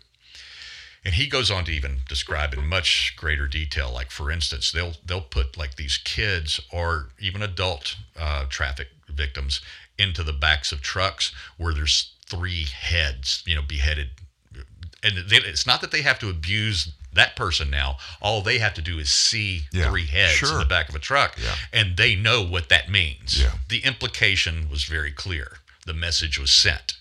and he goes on to even describe in much greater detail like for instance they'll they'll put like these kids or even adult uh, traffic victims into the backs of trucks where there's three heads you know beheaded and they, it's not that they have to abuse that person now. All they have to do is see Yeah, three heads sure. in the back of a truck, Yeah. and they know what that means. Yeah. The implication was very clear. The message was sent.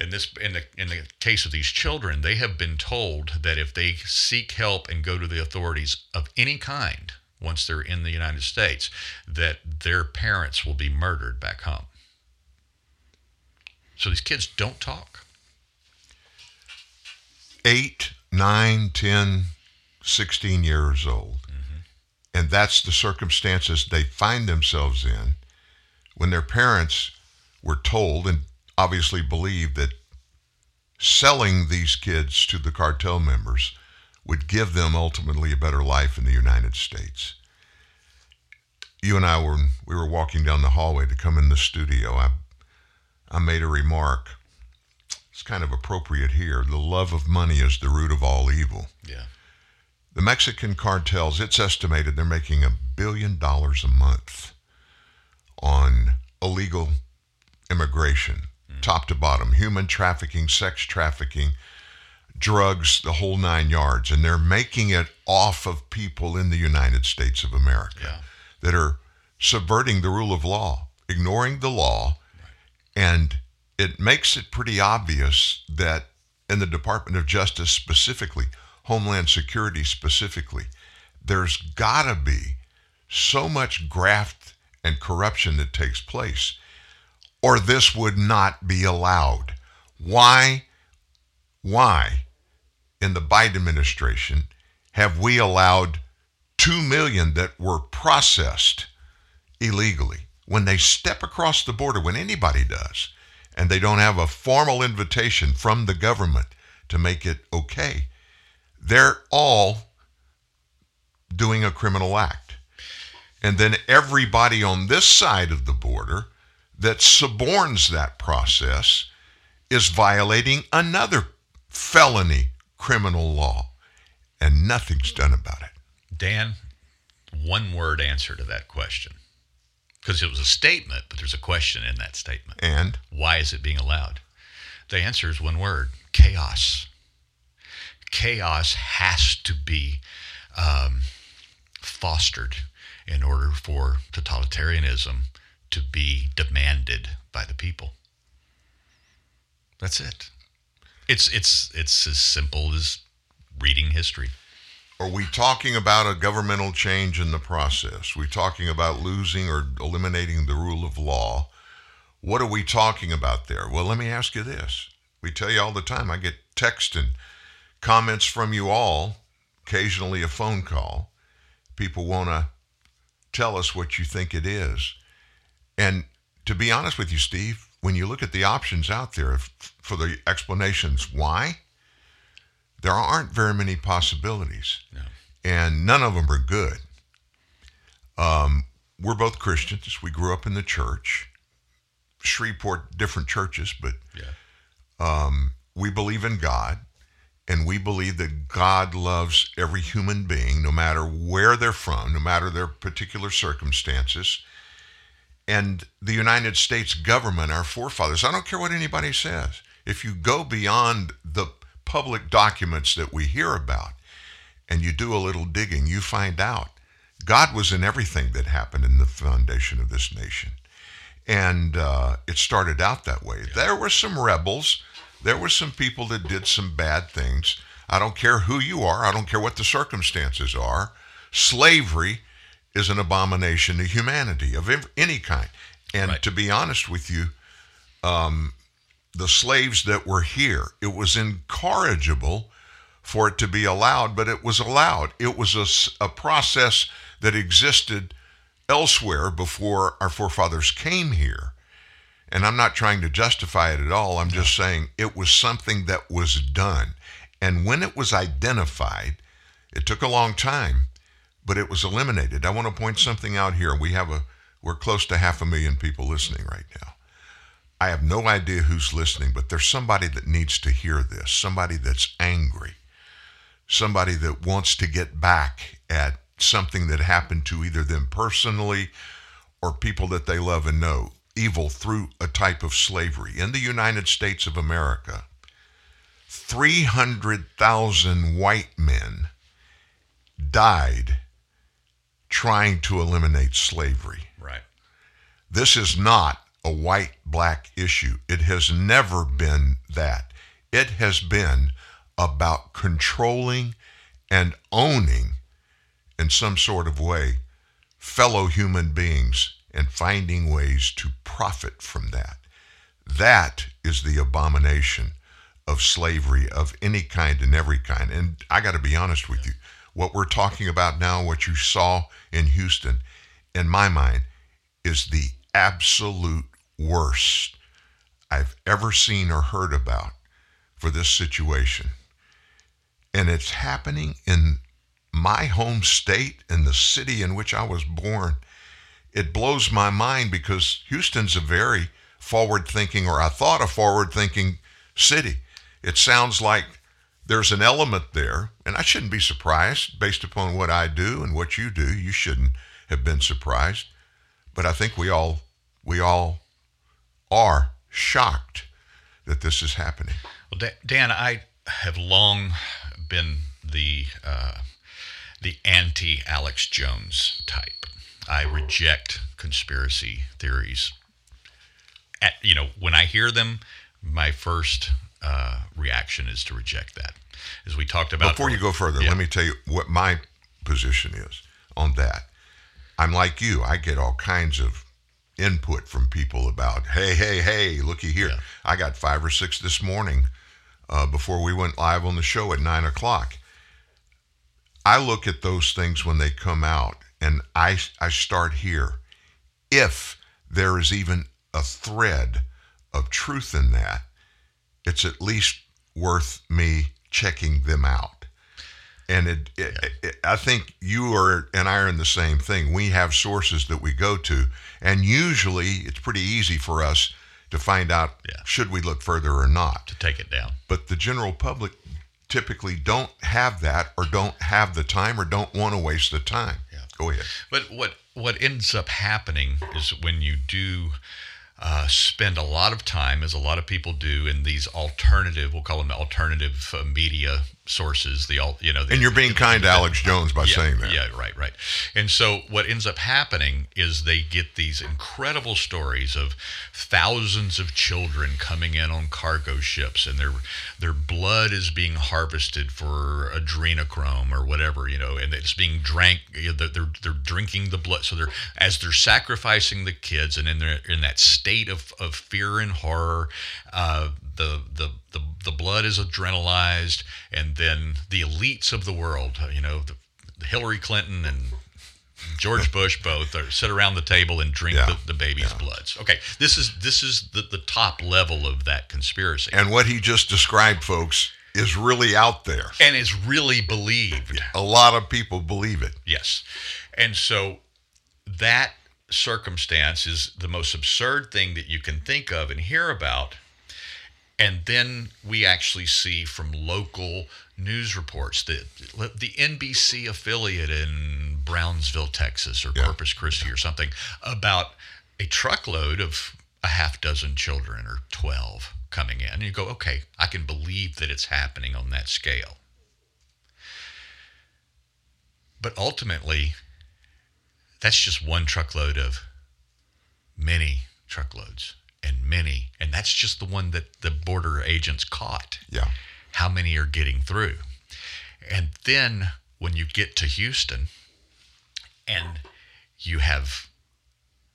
In this, in the in the case of these children, they have been told that if they seek help and go to the authorities of any kind once they're in the United States, that their parents will be murdered back home. So these kids don't talk. eight, nine, 10, 16 years old. Mm-hmm. And that's the circumstances they find themselves in when their parents were told and obviously believed that selling these kids to the cartel members would give them ultimately a better life in the United States. You and I were we were walking down the hallway to come in the studio. I I made a remark it's kind of appropriate here. The love of money is the root of all evil. Yeah. The Mexican cartels, it's estimated they're making a billion dollars a month on illegal immigration, top to bottom, human trafficking, sex trafficking, drugs, the whole nine yards. And they're making it off of people in the United States of America Yeah. that are subverting the rule of law, ignoring the law, and it makes it pretty obvious that in the Department of Justice specifically, Homeland Security specifically, there's got to be so much graft and corruption that takes place, or this would not be allowed. Why? Why, in the Biden administration, have we allowed 2 million that were processed illegally when they step across the border, when anybody does, and they don't have a formal invitation from the government to make it okay? They're all doing a criminal act. And then everybody on this side of the border that suborns that process is violating another felony criminal law, and nothing's done about it. Dan, one word answer to that question. Because it was a statement, but there's a question in that statement. And Why is it being allowed? The answer is one word chaos. Chaos has to be um, fostered in order for totalitarianism to be demanded by the people. That's it. It's it's it's as simple as reading history. Are we talking about a governmental change in the process? we talking about losing or eliminating the rule of law? What are we talking about there? Well, let me ask you this. We tell you all the time, I get text and comments from you all, occasionally a phone call. People want to tell us what you think it is. And to be honest with you, Steve, when you look at the options out there for the explanations why, there aren't very many possibilities. And none of them are good. Um, we're both Christians. We grew up in the church. Shreveport, different churches, but um, we believe in God. And we believe that God loves every human being, no matter where they're from, no matter their particular circumstances. And the United States government, our forefathers, I don't care what anybody says, if you go beyond the public documents that we hear about and you do a little digging, you find out God was in everything that happened in the foundation of this nation. And uh, it started out that way. There were some rebels. There were some people that did some bad things. I don't care who you are. I don't care what the circumstances are. Slavery is an abomination to humanity of any kind. And to be honest with you, um, the slaves that were here, it was incorrigible for it to be allowed, but it was allowed. It was a process that existed elsewhere before our forefathers came here. And I'm not trying to justify it at all. I'm just saying it was something that was done. And when it was identified, it took a long time, but it was eliminated. I want to point something out here. We have a we're close to half a million people listening right now. I have no idea who's listening, but there's somebody that needs to hear this, somebody that's angry, somebody that wants to get back at something that happened to either them personally or people that they love and know, evil through a type of slavery. In the United States of America, 300,000 white men died trying to eliminate slavery. Right. This is not a white black issue. It has never been that. It has been about controlling and owning in some sort of way fellow human beings and finding ways to profit from that. That is the abomination of slavery of any kind and every kind. And I got to be honest with you, what we're talking about now, what you saw in Houston, in my mind, is the absolute worst I've ever seen or heard about for this situation. And it's happening in my home state, in the city in which I was born. It blows my mind because Houston's a very forward thinking, or I thought a forward thinking city. It sounds like there's an element there, and I shouldn't be surprised based upon what I do and what you do. You shouldn't have been surprised, but I think we all we all are shocked that this is happening. Well, Dan, I have long been the uh, the anti Alex Jones type. I reject conspiracy theories. At, you know, when I hear them, my first uh, reaction is to reject that. As we talked about. Before you go further, yeah. let me tell you what my position is on that. I'm like you. I get all kinds of input from people about, hey, hey, hey, looky here. Yeah. I got five or six this morning uh, before we went live on the show at nine o'clock. I look at those things when they come out and I, I start here. If there is even a thread of truth in that, it's at least worth me checking them out. And it, it, it, I think you are and I are in the same thing. We have sources that we go to, and usually it's pretty easy for us to find out Yeah. should we look further or not. to take it down. But the general public typically don't have that, or don't have the time, or don't want to waste the time. Yeah. Go ahead. But what what ends up happening is when you do uh, spend a lot of time, as a lot of people do, in these alternative, we'll call them alternative uh, media sources. The all you know, the, And you're being kind to Alex Jones by yeah, saying that. Yeah, right, right. And so what ends up happening is they get these incredible stories of thousands of children coming in on cargo ships and their their blood is being harvested for adrenochrome or whatever, you know, and it's being drank you know, they're, they're they're drinking the blood so they're as they're sacrificing the kids and in their in that state of, of fear and horror uh, the, the the the blood is adrenalized and then the elites of the world uh, you know the, Hillary Clinton and George <laughs> Bush both are sit around the table and drink Yeah. the, the baby's bloods. Okay, this is this is the, the top level of that conspiracy, And what he just described, folks, is really out there. and is really believed. A lot of people believe it. Yes, and so that circumstance is the most absurd thing that you can think of and hear about. And then we actually see from local news reports that the NBC affiliate in Brownsville, Texas, or Yeah. Corpus Christi, or something, about a truckload of a half dozen children or 12 coming in. And you go, okay, I can believe that it's happening on that scale. But ultimately, that's just one truckload of many truckloads and many. And that's just the one that the border agents caught. Yeah. How many are getting through? And then when you get to Houston and you have,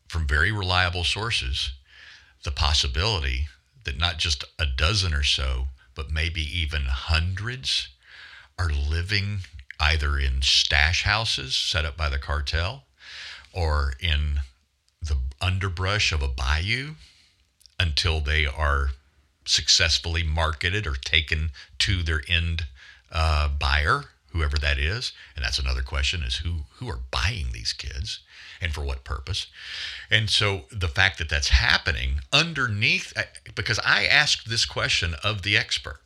from very reliable sources, the possibility that not just a dozen or so, but maybe even hundreds are living either in stash houses set up by the cartel or in the underbrush of a bayou until they are successfully marketed or taken to their end uh, buyer, whoever that is. And that's another question: is who who are buying these kids, and for what purpose? And so the fact that that's happening underneath, because I asked this question of the expert,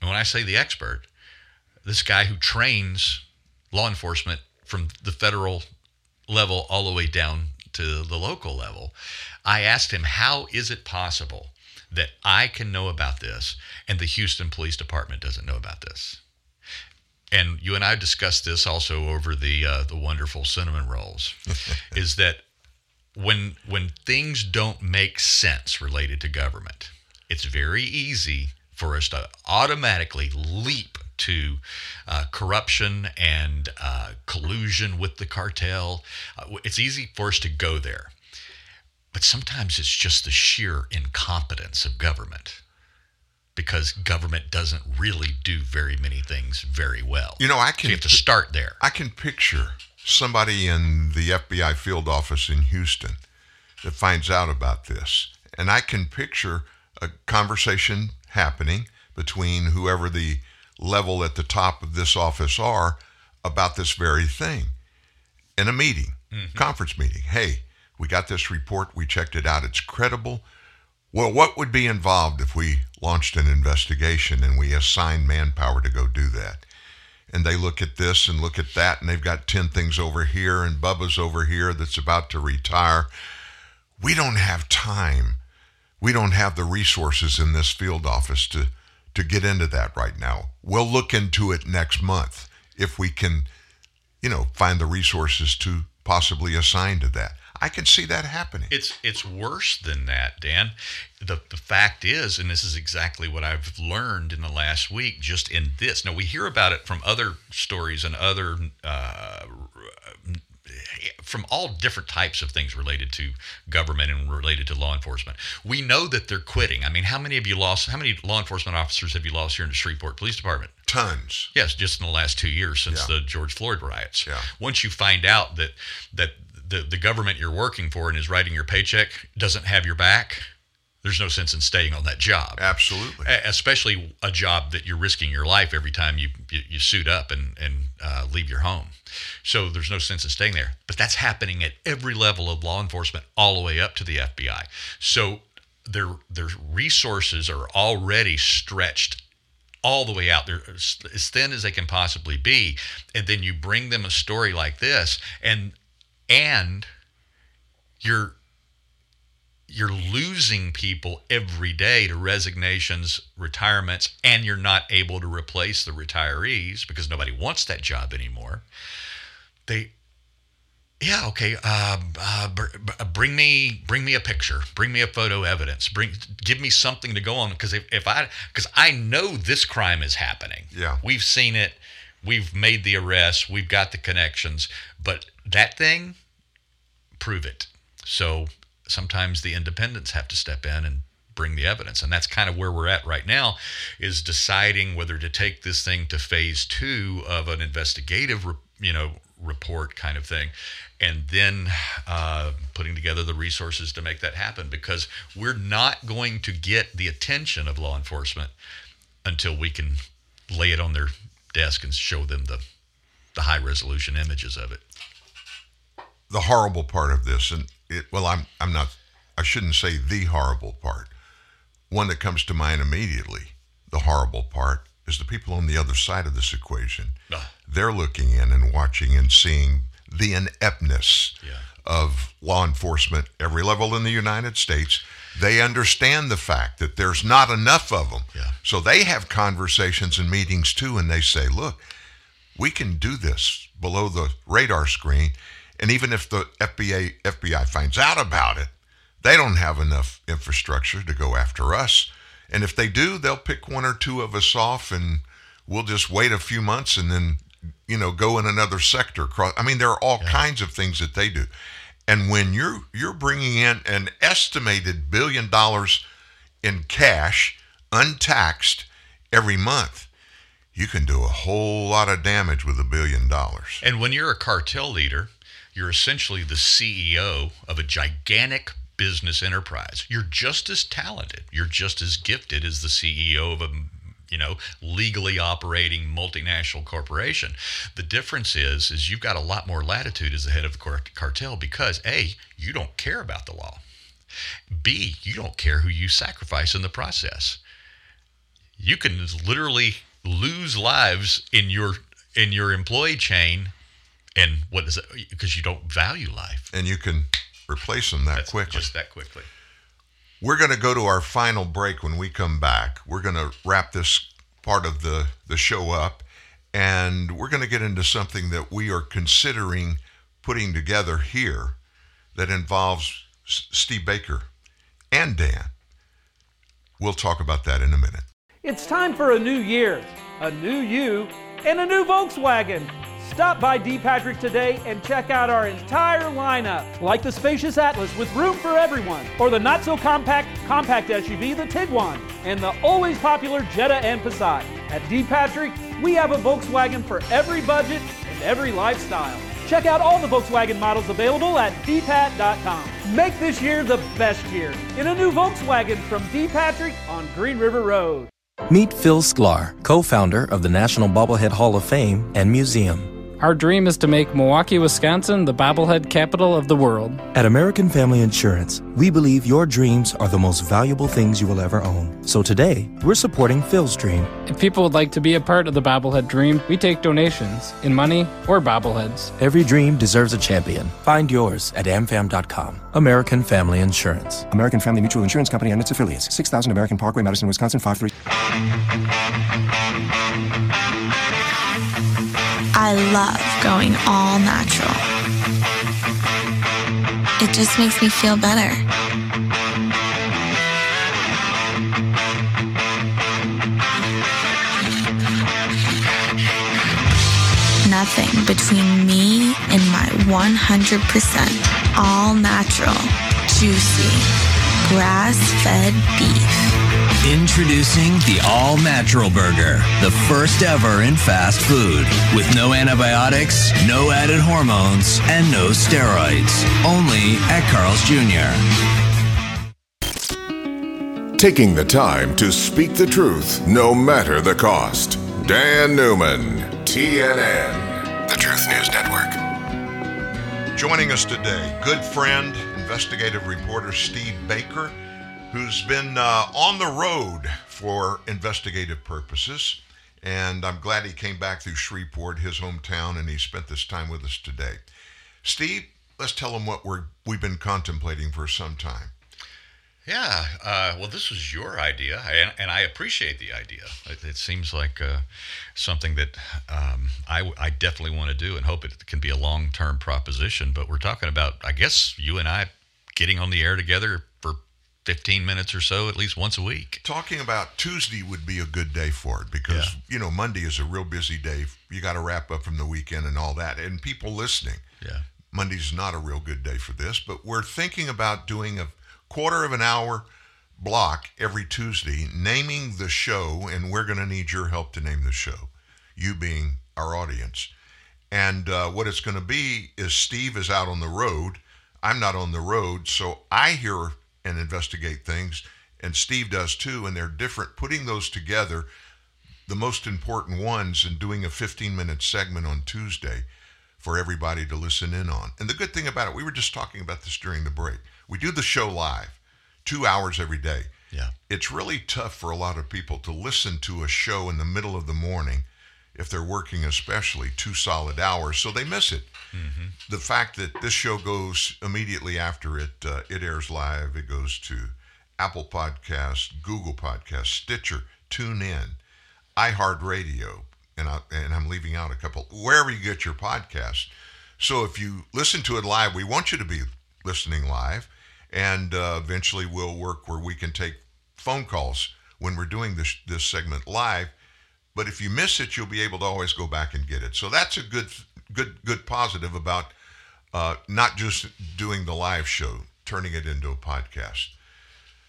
and when I say the expert, this guy who trains law enforcement from the federal level all the way down to the local level, I asked him, how is it possible that I can know about this and the Houston Police Department doesn't know about this. And you and I discussed this also over the uh, the wonderful cinnamon rolls, <laughs> is that when when things don't make sense related to government, it's very easy for us to automatically leap to uh, corruption and uh, collusion with the cartel. Uh, it's easy for us to go there. But sometimes it's just the sheer incompetence of government because government doesn't really do very many things very well. You know, I can so you have to start there. I can picture somebody in the FBI field office in Houston that finds out about this, and I can picture a conversation happening between whoever the level at the top of this office are about this very thing in a meeting, mm-hmm. conference meeting. Hey, we got this report, we checked it out, it's credible. Well, what would be involved if we launched an investigation and we assigned manpower to go do that? And they look at this and look at that, and they've got 10 things over here, and Bubba's over here that's about to retire. We don't have time. We don't have the resources in this field office to, to get into that right now. We'll look into it next month if we can, you know, find the resources to possibly assign to that. I can see that happening. It's it's worse than that, Dan. The the fact is, and this is exactly what I've learned in the last week, just in this. Now we hear about it from other stories and other. Uh, from all different types of things related to government and related to law enforcement. We know that they're quitting. I mean, how many of you lost? How many law enforcement officers have you lost here in the Shreveport Police Department? Tons. Yes, just in the last two years since yeah. the George Floyd riots. Yeah. Once you find out that that the, the government you're working for and is writing your paycheck doesn't have your back, there's no sense in staying on that job. Absolutely. Especially a job that you're risking your life every time you you, you suit up and and uh, leave your home. So there's no sense in staying there. But that's happening at every level of law enforcement, all the way up to the FBI. So their their resources are already stretched all the way out there as thin as they can possibly be and then you bring them a story like this and and you're you're losing people every day to resignations, retirements, and you're not able to replace the retirees because nobody wants that job anymore. They, yeah, okay. Uh, uh, bring me, bring me a picture. Bring me a photo evidence. Bring, give me something to go on because if, if I, because I know this crime is happening. Yeah, we've seen it. We've made the arrests. We've got the connections. But that thing, prove it. So sometimes the independents have to step in and bring the evidence. And that's kind of where we're at right now is deciding whether to take this thing to phase 2 of an investigative you know report kind of thing and then uh, putting together the resources to make that happen. Because we're not going to get the attention of law enforcement until we can lay it on their desk and show them the the high resolution images of it. The horrible part of this and it, well, I'm I'm not. I shouldn't say the horrible part. One that comes to mind immediately, the horrible part, is the people on the other side of this equation. Ah. They're looking in and watching and seeing the ineptness yeah. of law enforcement every level in the United States. They understand the fact that there's not enough of them. Yeah. So they have conversations and meetings too, and they say, look, we can do this below the radar screen and even if the FBI, FBI finds out about it, they don't have enough infrastructure to go after us. And if they do, they'll pick one or two of us off and we'll just wait a few months and then, you know, go in another sector. I mean, there are all yeah. kinds of things that they do. And when you're you're bringing in an estimated billion dollars in cash, untaxed, every month, you can do a whole lot of damage with a billion dollars. And when you're a cartel leader, you're essentially the CEO of a gigantic business enterprise. You're just as talented, you're just as gifted as the CEO of a you know legally operating multinational corporation. The difference is is you've got a lot more latitude as the head of the cartel because a you don't care about the law. B you don't care who you sacrifice in the process. You can literally lose lives in your in your employee chain and what is it? Because you don't value life. And you can replace them that That's quickly. Just that quickly. We're going to go to our final break when we come back. We're going to wrap this part of the, the show up, and we're going to get into something that we are considering putting together here that involves S- Steve Baker and Dan. We'll talk about that in a minute. It's time for a new year, a new you, and a new Volkswagen. Stop by D. Patrick today and check out our entire lineup, like the spacious Atlas with room for everyone, or the not so compact compact SUV, the Tiguan, and the always popular Jetta and Passat. At D. Patrick, we have a Volkswagen for every budget and every lifestyle. Check out all the Volkswagen models available at dpat.com. Make this year the best year in a new Volkswagen from D. Patrick on Green River Road. Meet Phil Sklar, co founder of the National Bobblehead Hall of Fame and Museum. Our dream is to make Milwaukee, Wisconsin the bobblehead capital of the world. At American Family Insurance, we believe your dreams are the most valuable things you will ever own. So today, we're supporting Phil's dream. If people would like to be a part of the bobblehead dream, we take donations in money or bobbleheads. Every dream deserves a champion. Find yours at amfam.com. American Family Insurance. American Family Mutual Insurance Company and its affiliates. 6000 American Parkway, Madison, Wisconsin 53. I love going all natural. It just makes me feel better. Nothing between me and my 100% all natural, juicy, grass fed beef. Introducing the All Natural Burger, the first ever in fast food, with no antibiotics, no added hormones, and no steroids. Only at Carl's Jr. Taking the time to speak the truth, no matter the cost. Dan Newman, TNN, the Truth News Network. Joining us today, good friend, investigative reporter Steve Baker who's been uh, on the road for investigative purposes. And I'm glad he came back through Shreveport, his hometown, and he spent this time with us today. Steve, let's tell him what we're, we've been contemplating for some time. Yeah, uh, well, this was your idea, and, and I appreciate the idea. It, it seems like uh, something that um, I, I definitely want to do and hope it can be a long term proposition. But we're talking about, I guess, you and I getting on the air together 15 minutes or so at least once a week. Talking about Tuesday would be a good day for it because, yeah. you know, Monday is a real busy day. You got to wrap up from the weekend and all that. And people listening, yeah. Monday's not a real good day for this, but we're thinking about doing a quarter of an hour block every Tuesday, naming the show, and we're going to need your help to name the show, you being our audience. And uh, what it's going to be is Steve is out on the road. I'm not on the road, so I hear and investigate things, and Steve does too, and they're different. Putting those together, the most important ones, and doing a 15 minute segment on Tuesday for everybody to listen in on. And the good thing about it, we were just talking about this during the break. We do the show live, two hours every day. Yeah. It's really tough for a lot of people to listen to a show in the middle of the morning if they're working especially two solid hours so they miss it mm-hmm. the fact that this show goes immediately after it uh, it airs live it goes to apple podcast google podcast stitcher tune in iheartradio and, I, and i'm leaving out a couple wherever you get your podcast so if you listen to it live we want you to be listening live and uh, eventually we'll work where we can take phone calls when we're doing this this segment live but if you miss it, you'll be able to always go back and get it. So that's a good, good, good positive about uh, not just doing the live show, turning it into a podcast.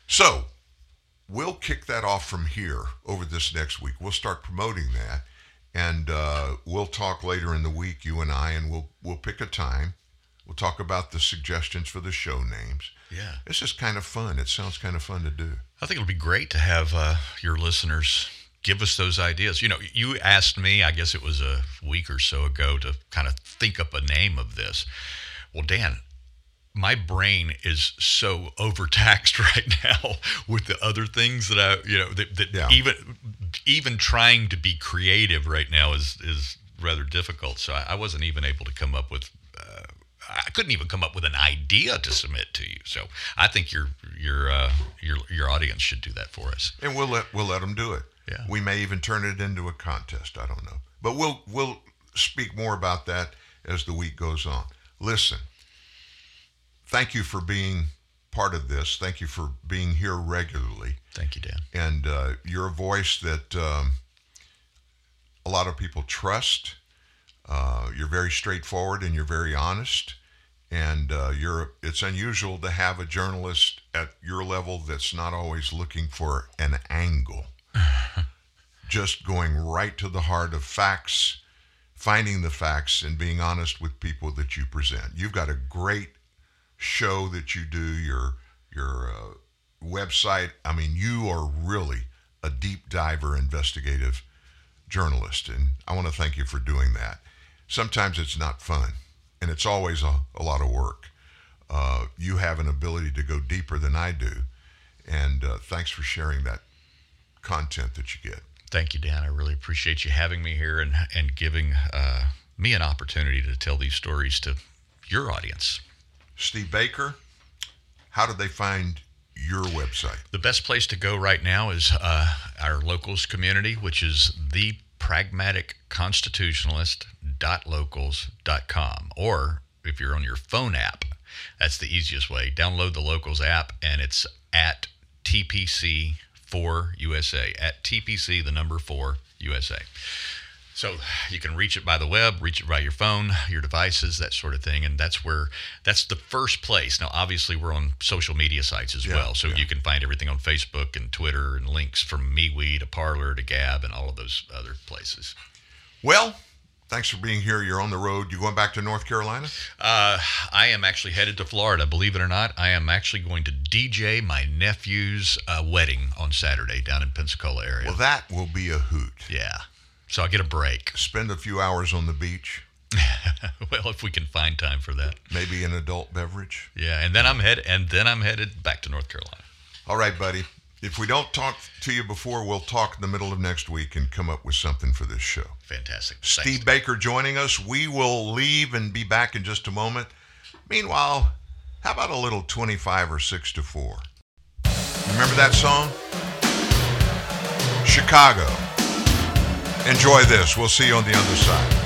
So we'll kick that off from here over this next week. We'll start promoting that, and uh, we'll talk later in the week, you and I, and we'll we'll pick a time. We'll talk about the suggestions for the show names. Yeah, this is kind of fun. It sounds kind of fun to do. I think it'll be great to have uh, your listeners give us those ideas. You know, you asked me, I guess it was a week or so ago, to kind of think up a name of this. Well, Dan, my brain is so <laughs> overtaxed right now with the other things that I, you know, that, that yeah. even even trying to be creative right now is is rather difficult. So I, I wasn't even able to come up with uh, I couldn't even come up with an idea to submit to you. So I think your your uh, your your audience should do that for us. And we'll let we'll let them do it. Yeah. We may even turn it into a contest. I don't know, but we'll we'll speak more about that as the week goes on. Listen, thank you for being part of this. Thank you for being here regularly. Thank you, Dan. And uh, you're a voice that um, a lot of people trust. Uh, you're very straightforward and you're very honest. And uh, you're it's unusual to have a journalist at your level that's not always looking for an angle, <sighs> just going right to the heart of facts, finding the facts, and being honest with people that you present. You've got a great show that you do. Your your uh, website. I mean, you are really a deep diver, investigative journalist, and I want to thank you for doing that. Sometimes it's not fun, and it's always a, a lot of work. Uh, you have an ability to go deeper than I do, and uh, thanks for sharing that content that you get. Thank you, Dan. I really appreciate you having me here and and giving uh, me an opportunity to tell these stories to your audience. Steve Baker, how did they find your website? The best place to go right now is uh, our locals community, which is the pragmatic constitutionalist.locals.com. Or if you're on your phone app, that's the easiest way. Download the locals app and it's at TPC 4 USA, at TPC, the number 4 USA. So you can reach it by the web, reach it by your phone, your devices, that sort of thing, and that's where that's the first place. Now, obviously, we're on social media sites as Yeah, well, so yeah. you can find everything on Facebook and Twitter and links from MeWe to Parler to Gab and all of those other places. Well, thanks for being here. You're on the road. You going back to North Carolina? Uh, I am actually headed to Florida. Believe it or not, I am actually going to DJ my nephew's uh, wedding on Saturday down in Pensacola area. Well, that will be a hoot. yeah, so I get a break. Spend a few hours on the beach, <laughs> well, if we can find time for that. maybe an adult beverage. Yeah, and then I'm head and then I'm headed back to North Carolina. All right, buddy. If we don't talk to you before, we'll talk in the middle of next week and come up with something for this show. Fantastic. Steve Baker joining us. We will leave and be back in just a moment. Meanwhile, how about a little 25 or 6 to 4? Remember that song? Chicago. Enjoy this. We'll see you on the other side.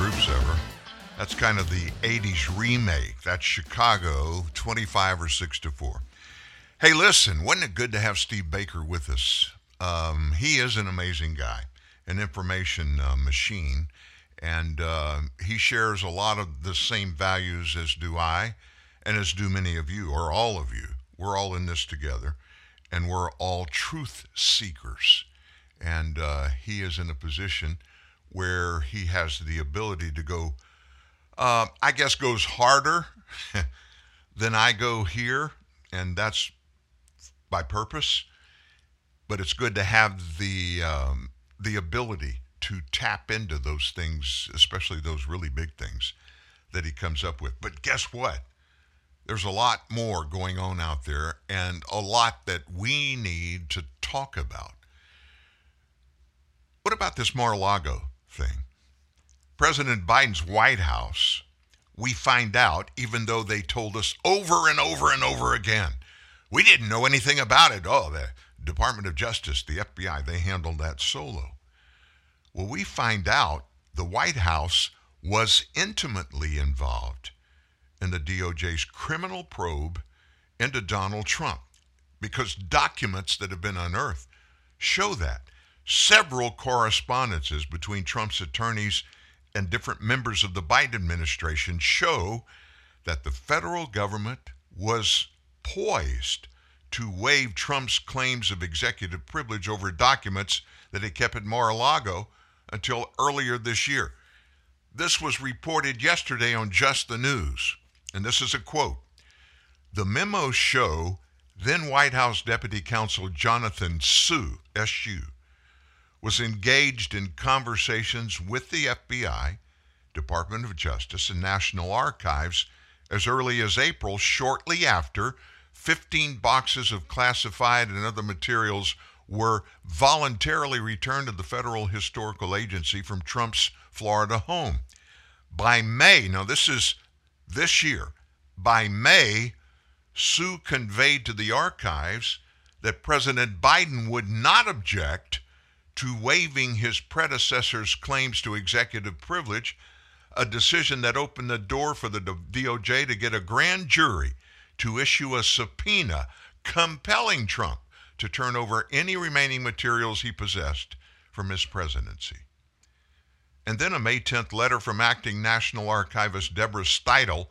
Groups ever. That's kind of the 80s remake. That's Chicago 25 or 6 to 4. Hey, listen, wasn't it good to have Steve Baker with us? Um, he is an amazing guy, an information uh, machine, and uh, he shares a lot of the same values as do I, and as do many of you, or all of you. We're all in this together, and we're all truth seekers. And uh, he is in a position where he has the ability to go, uh, I guess, goes harder <laughs> than I go here, and that's by purpose. But it's good to have the um, the ability to tap into those things, especially those really big things that he comes up with. But guess what? There's a lot more going on out there, and a lot that we need to talk about. What about this Mar-a-Lago thing? President Biden's White House, we find out, even though they told us over and over and over again, we didn't know anything about it. Oh, the Department of Justice, the FBI, they handled that solo. Well, we find out the White House was intimately involved in the DOJ's criminal probe into Donald Trump because documents that have been unearthed show that several correspondences between Trump's attorneys and different members of the Biden administration show that the federal government was poised to waive Trump's claims of executive privilege over documents that he kept at Mar a Lago until earlier this year. This was reported yesterday on Just the News, and this is a quote. The memos show then White House Deputy Counsel Jonathan Su, SU, was engaged in conversations with the FBI, Department of Justice, and National Archives as early as April, shortly after 15 boxes of classified and other materials were voluntarily returned to the Federal Historical Agency from Trump's Florida home. By May, now this is this year, by May, Su conveyed to the archives that President Biden would not object to waiving his predecessor's claims to executive privilege, a decision that opened the door for the DOJ to get a grand jury to issue a subpoena compelling Trump to turn over any remaining materials he possessed from his presidency. And then a May 10th letter from acting National Archivist Deborah Steidel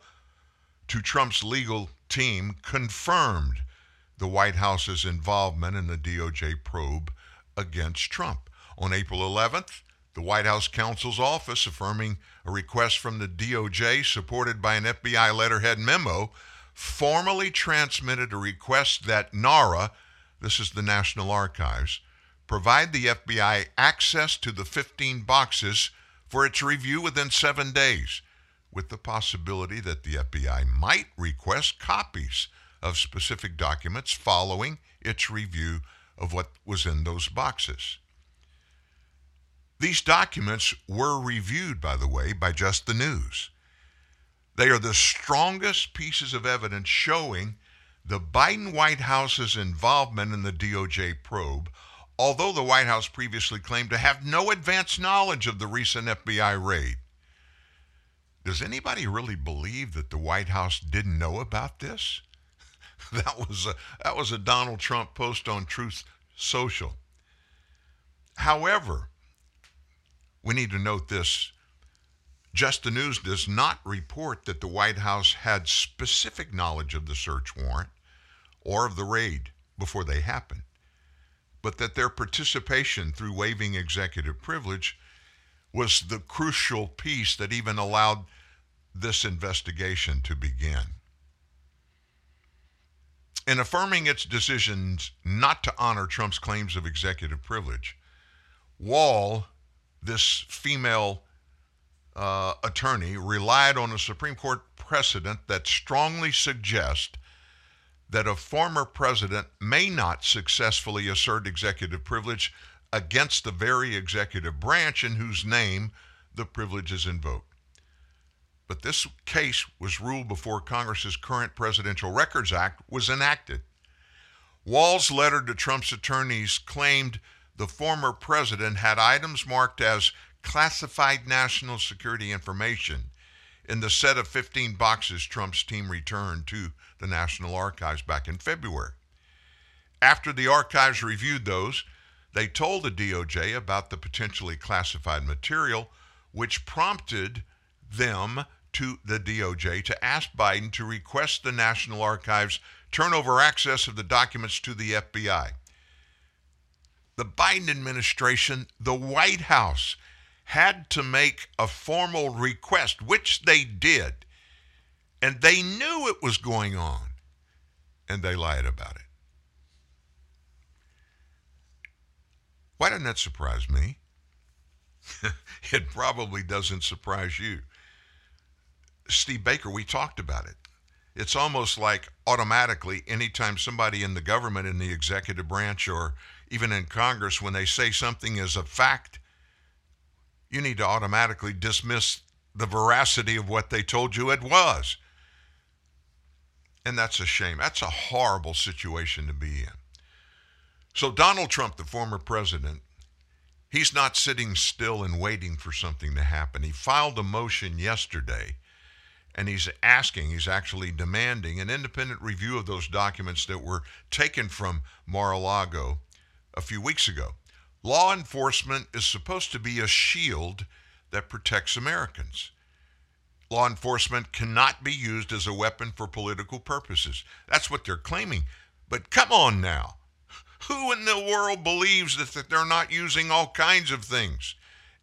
to Trump's legal team confirmed the White House's involvement in the DOJ probe against Trump. On April 11th, the White House counsel's office affirming a request from the DOJ supported by an FBI letterhead memo formally transmitted a request that NARA, this is the National Archives, provide the FBI access to the 15 boxes for its review within seven days, with the possibility that the FBI might request copies of specific documents following its review of what was in those boxes. These documents were reviewed, by the way, by Just the News. They are the strongest pieces of evidence showing the Biden White House's involvement in the DOJ probe, although the White House previously claimed to have no advance knowledge of the recent FBI raid. Does anybody really believe that the White House didn't know about this? <laughs> that was a, that was a Donald Trump post on Truth Social. However, we need to note this. Just the News does not report that the White House had specific knowledge of the search warrant or of the raid before they happened, but that their participation through waiving executive privilege was the crucial piece that even allowed this investigation to begin. In affirming its decisions not to honor Trump's claims of executive privilege, Wall, this female uh, attorney, relied on a Supreme Court precedent that strongly suggests that a former president may not successfully assert executive privilege against the very executive branch in whose name the privilege is invoked. But this case was ruled before Congress's current Presidential Records Act was enacted. Wall's letter to Trump's attorneys claimed the former president had items marked as classified national security information in the set of 15 boxes Trump's team returned to the National Archives back in February. After the archives reviewed those, they told the DOJ about the potentially classified material, which prompted them to the DOJ to ask Biden to request the National Archives turn over access of the documents to the FBI. The Biden administration, the White House, had to make a formal request, which they did. And they knew it was going on, and they lied about it. Why doesn't that surprise me? <laughs> it probably doesn't surprise you. Steve Baker, we talked about it. It's almost like automatically, anytime somebody in the government, in the executive branch, or even in Congress, when they say something is a fact, you need to automatically dismiss the veracity of what they told you it was. And that's a shame. That's a horrible situation to be in. So, Donald Trump, the former president, he's not sitting still and waiting for something to happen. He filed a motion yesterday and he's asking, he's actually demanding an independent review of those documents that were taken from Mar a Lago a few weeks ago. Law enforcement is supposed to be a shield that protects Americans. Law enforcement cannot be used as a weapon for political purposes. That's what they're claiming. But come on now. Who in the world believes that, that they're not using all kinds of things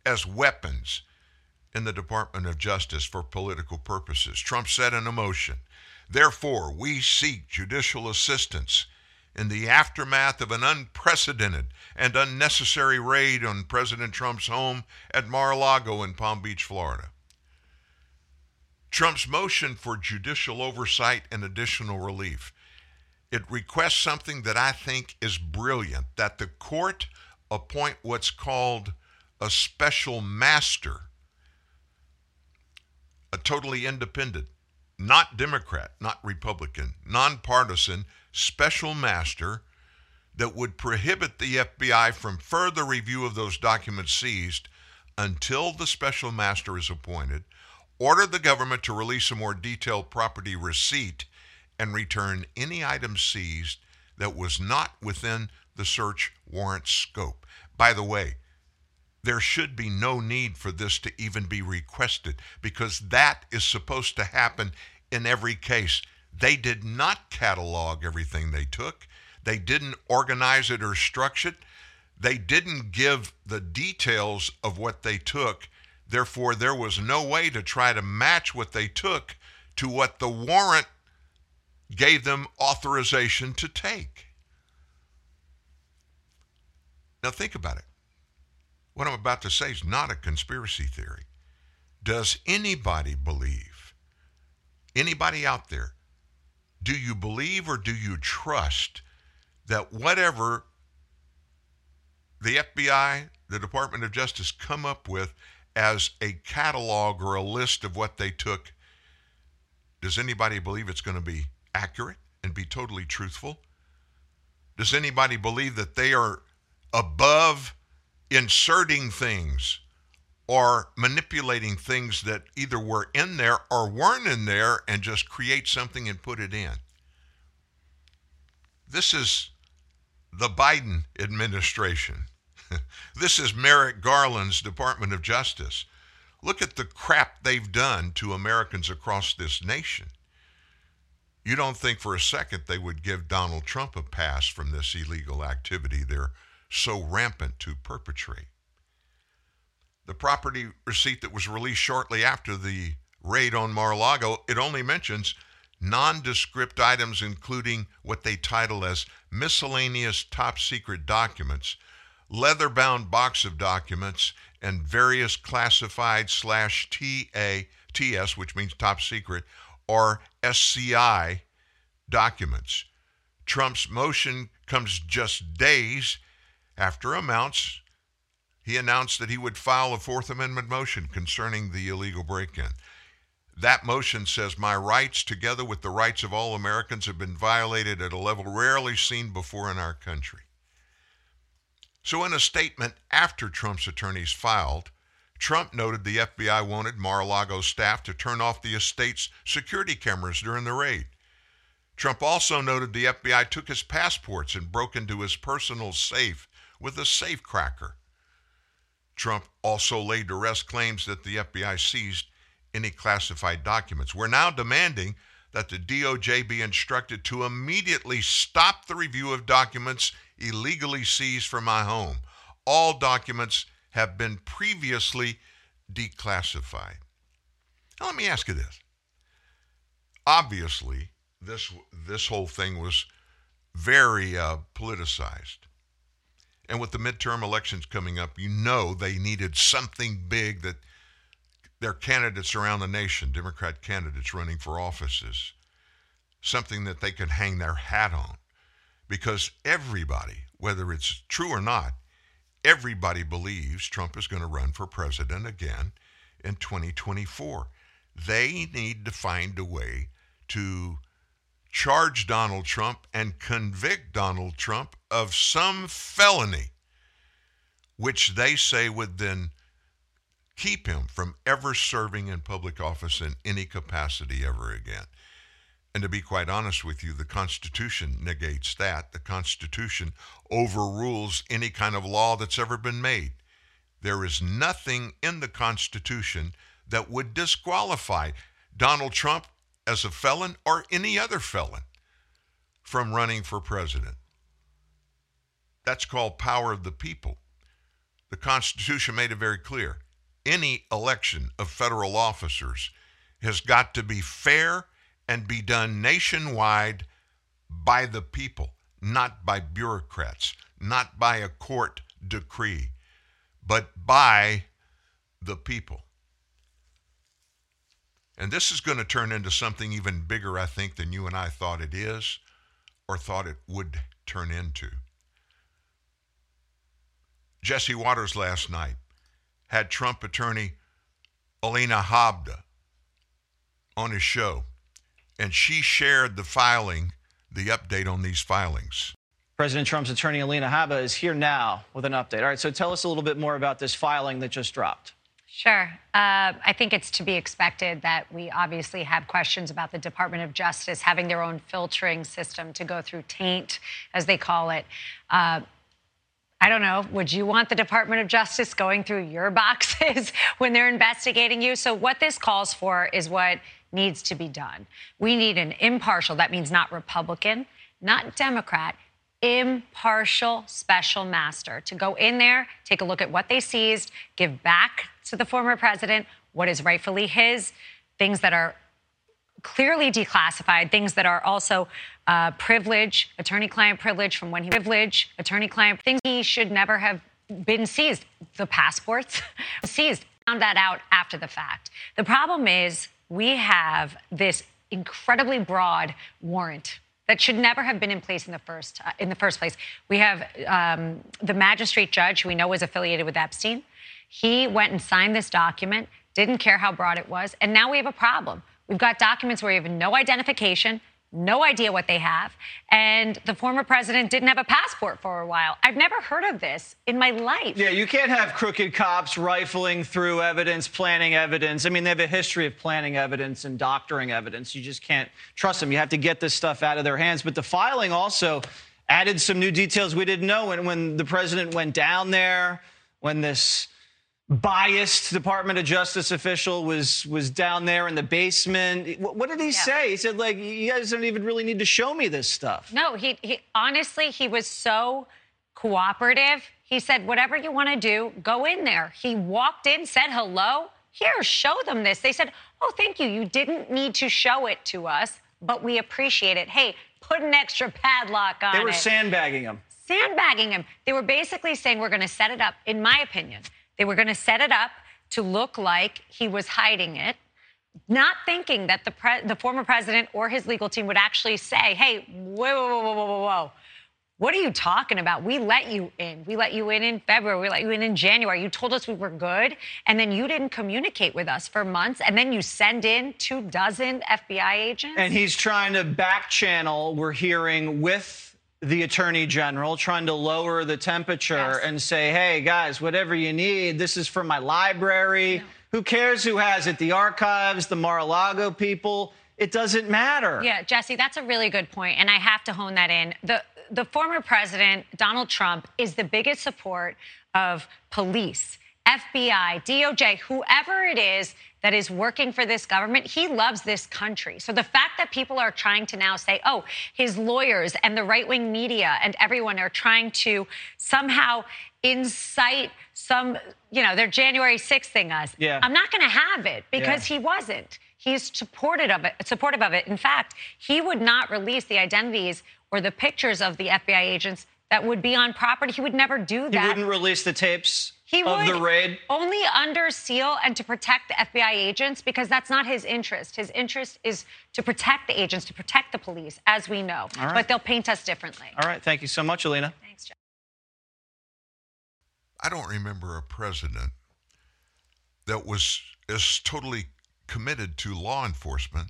as weapons in the Department of Justice for political purposes? Trump said in a motion, Therefore, we seek judicial assistance in the aftermath of an unprecedented and unnecessary raid on President Trump's home at Mar a Lago in Palm Beach, Florida. Trump's motion for judicial oversight and additional relief it requests something that I think is brilliant that the court appoint what's called a special master, a totally independent, not Democrat, not Republican, nonpartisan special master that would prohibit the FBI from further review of those documents seized until the special master is appointed, order the government to release a more detailed property receipt and return any item seized that was not within the search warrant scope. By the way, there should be no need for this to even be requested because that is supposed to happen in every case. They did not catalog everything they took. They didn't organize it or structure it. They didn't give the details of what they took. Therefore, there was no way to try to match what they took to what the warrant gave them authorization to take. Now, think about it. What I'm about to say is not a conspiracy theory. Does anybody believe, anybody out there, do you believe or do you trust that whatever the FBI, the Department of Justice come up with as a catalog or a list of what they took, does anybody believe it's going to be accurate and be totally truthful? Does anybody believe that they are above inserting things or manipulating things that either were in there or weren't in there and just create something and put it in? This is the Biden administration. <laughs> this is Merrick Garland's Department of Justice. Look at the crap they've done to Americans across this nation. You don't think for a second they would give Donald Trump a pass from this illegal activity they're so rampant to perpetrate. The property receipt that was released shortly after the raid on Mar-a-Lago, it only mentions nondescript items including what they title as miscellaneous top secret documents, leather-bound box of documents, and various classified slash TA, TS, which means top secret, or SCI documents. Trump's motion comes just days after amounts. He announced that he would file a Fourth Amendment motion concerning the illegal break in. That motion says my rights, together with the rights of all Americans, have been violated at a level rarely seen before in our country. So, in a statement after Trump's attorneys filed, Trump noted the FBI wanted Mar a Lago staff to turn off the estate's security cameras during the raid. Trump also noted the FBI took his passports and broke into his personal safe with a safe cracker. Trump also laid to rest claims that the FBI seized any classified documents. We're now demanding that the DOJ be instructed to immediately stop the review of documents illegally seized from my home. All documents have been previously declassified. Now, let me ask you this. Obviously, this this whole thing was very uh, politicized. And with the midterm elections coming up, you know they needed something big that their candidates around the nation, Democrat candidates running for offices, something that they could hang their hat on. Because everybody, whether it's true or not, everybody believes Trump is going to run for president again in 2024. They need to find a way to charge Donald Trump and convict Donald Trump of some felony, which they say would then keep him from ever serving in public office in any capacity ever again. And to be quite honest with you, the Constitution negates that. The Constitution overrules any kind of law that's ever been made. There is nothing in the Constitution that would disqualify Donald Trump as a felon or any other felon from running for president. That's called power of the people. The Constitution made it very clear. Any election of federal officers has got to be fair and be done nationwide by the people, not by bureaucrats, not by a court decree, but by the people. And this is going to turn into something even bigger, I think, than you and I thought it is or thought it would turn into. Jesse Watters last night had Trump attorney Alina Habba on his show, and she shared the filing, the update on these filings. President Trump's attorney Alina Habba is here now with an update. All right, so tell us a little bit more about this filing that just dropped. Sure. Uh, I think it's to be expected that we obviously have questions about the Department of Justice having their own filtering system to go through taint, as they call it. Uh, I don't know. Would you want the Department of Justice going through your <laughs> boxes when they're investigating you? So, what this calls for is what needs to be done. We need an impartial, that means not Republican, not Democrat, impartial special master to go in there, take a look at what they seized, give back to the former president what is rightfully his, things that are clearly declassified, things that are also uh, privilege, attorney-client privilege from when he privilege, attorney-client things he should never have been seized. The passports <laughs> seized. Found that out after the fact. The problem is we have this incredibly broad warrant that should never have been in place in the first uh, in the first place. We have um, the magistrate judge who we know was affiliated with Epstein. He went and signed this document, didn't care how broad it was, and now we have a problem. We've got documents where you have no identification, no idea what they have, and the former president didn't have a passport for a while. I've never heard of this in my life. Yeah, you can't have crooked cops rifling through evidence, planning evidence. I mean, they have a history of planning evidence and doctoring evidence. You just can't trust them. You have to get this stuff out of their hands. But the filing also added some new details we didn't know. And when the president went down there, when this biased Department of Justice official was was down there in the basement. What, what did he yeah. say? He said, like, you guys don't even really need to show me this stuff. No, he, he honestly he was so cooperative. He said, whatever you want to do, go in there. He walked in, said hello. Here, show them this. They said, oh, thank you. You didn't need to show it to us, but we appreciate it. Hey, put an extra padlock on it. They were it. sandbagging him. Sandbagging him. They were basically saying, we're going to set it up, in my opinion they were going to set it up to look like he was hiding it, not thinking that the, pre- the former president or his legal team would actually say, hey, whoa, whoa, whoa, whoa, whoa, whoa. What are you talking about? We let you in. We let you in in February. We let you in in January. You told us we were good, and then you didn't communicate with us for months, and then you send in two dozen FBI agents. And he's trying to back channel, we're hearing, with the attorney general, trying to lower the temperature and say, hey, guys, whatever you need, this is from my library. Who cares who has it? The archives, the Mar a Lago people. It doesn't matter. Yeah, Jesse, that's a really good point, and I have to hone that in. The the former president, Donald Trump, is the biggest support of police, FBI, DOJ, whoever it is that is working for this government, he loves this country. So the fact that people are trying to now say, oh, his lawyers and the right wing media and everyone are trying to somehow incite some, you know, their January 6th thing us. Yeah. I'm not going to have it because Yeah. he wasn't. He's supportive of it. Supportive of it. In fact, he would not release the identities or the pictures of the FBI agents that would be on property. He would never do that. He wouldn't release the tapes He of would the raid. only under seal and to protect the FBI agents because that's not his interest. His interest is to protect the agents, to protect the police, as we know. All right. But they'll paint us differently. All right. Thank you so much, Alina. Thanks, Jeff. I don't remember a president that was as totally committed to law enforcement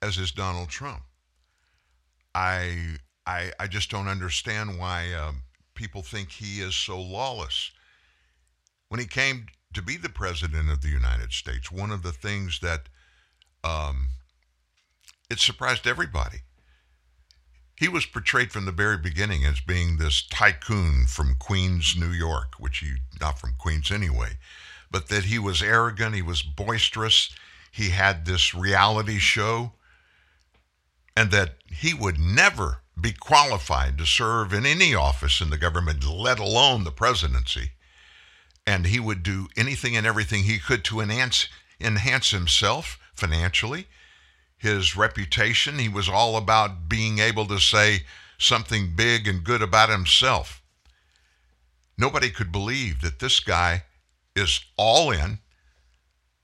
as is Donald Trump. I I I just don't understand why um, people think he is so lawless. When he came to be the president of the United States, one of the things that um, it surprised everybody. He was portrayed from the very beginning as being this tycoon from Queens, New York, which he not from Queens anyway, but that he was arrogant, he was boisterous, he had this reality show, and that he would never be qualified to serve in any office in the government, let alone the presidency. And he would do anything and everything he could to enhance enhance himself financially his reputation. He was all about being able to say something big and good about himself. Nobody could believe that this guy is all in,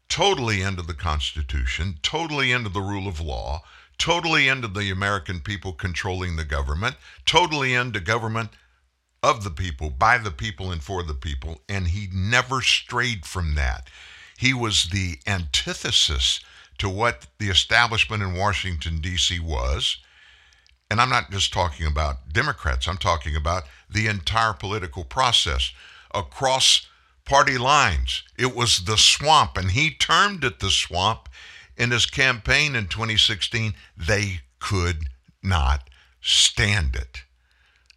totally into the Constitution, totally into the rule of law, totally into the American people controlling the government, totally into government of the people, by the people, and for the people. And he never strayed from that. He was the antithesis to what the establishment in Washington, D.C. was. And I'm not just talking about Democrats, I'm talking about the entire political process across party lines. It was the swamp, and he termed it the swamp in his campaign in 2016. They could not stand it.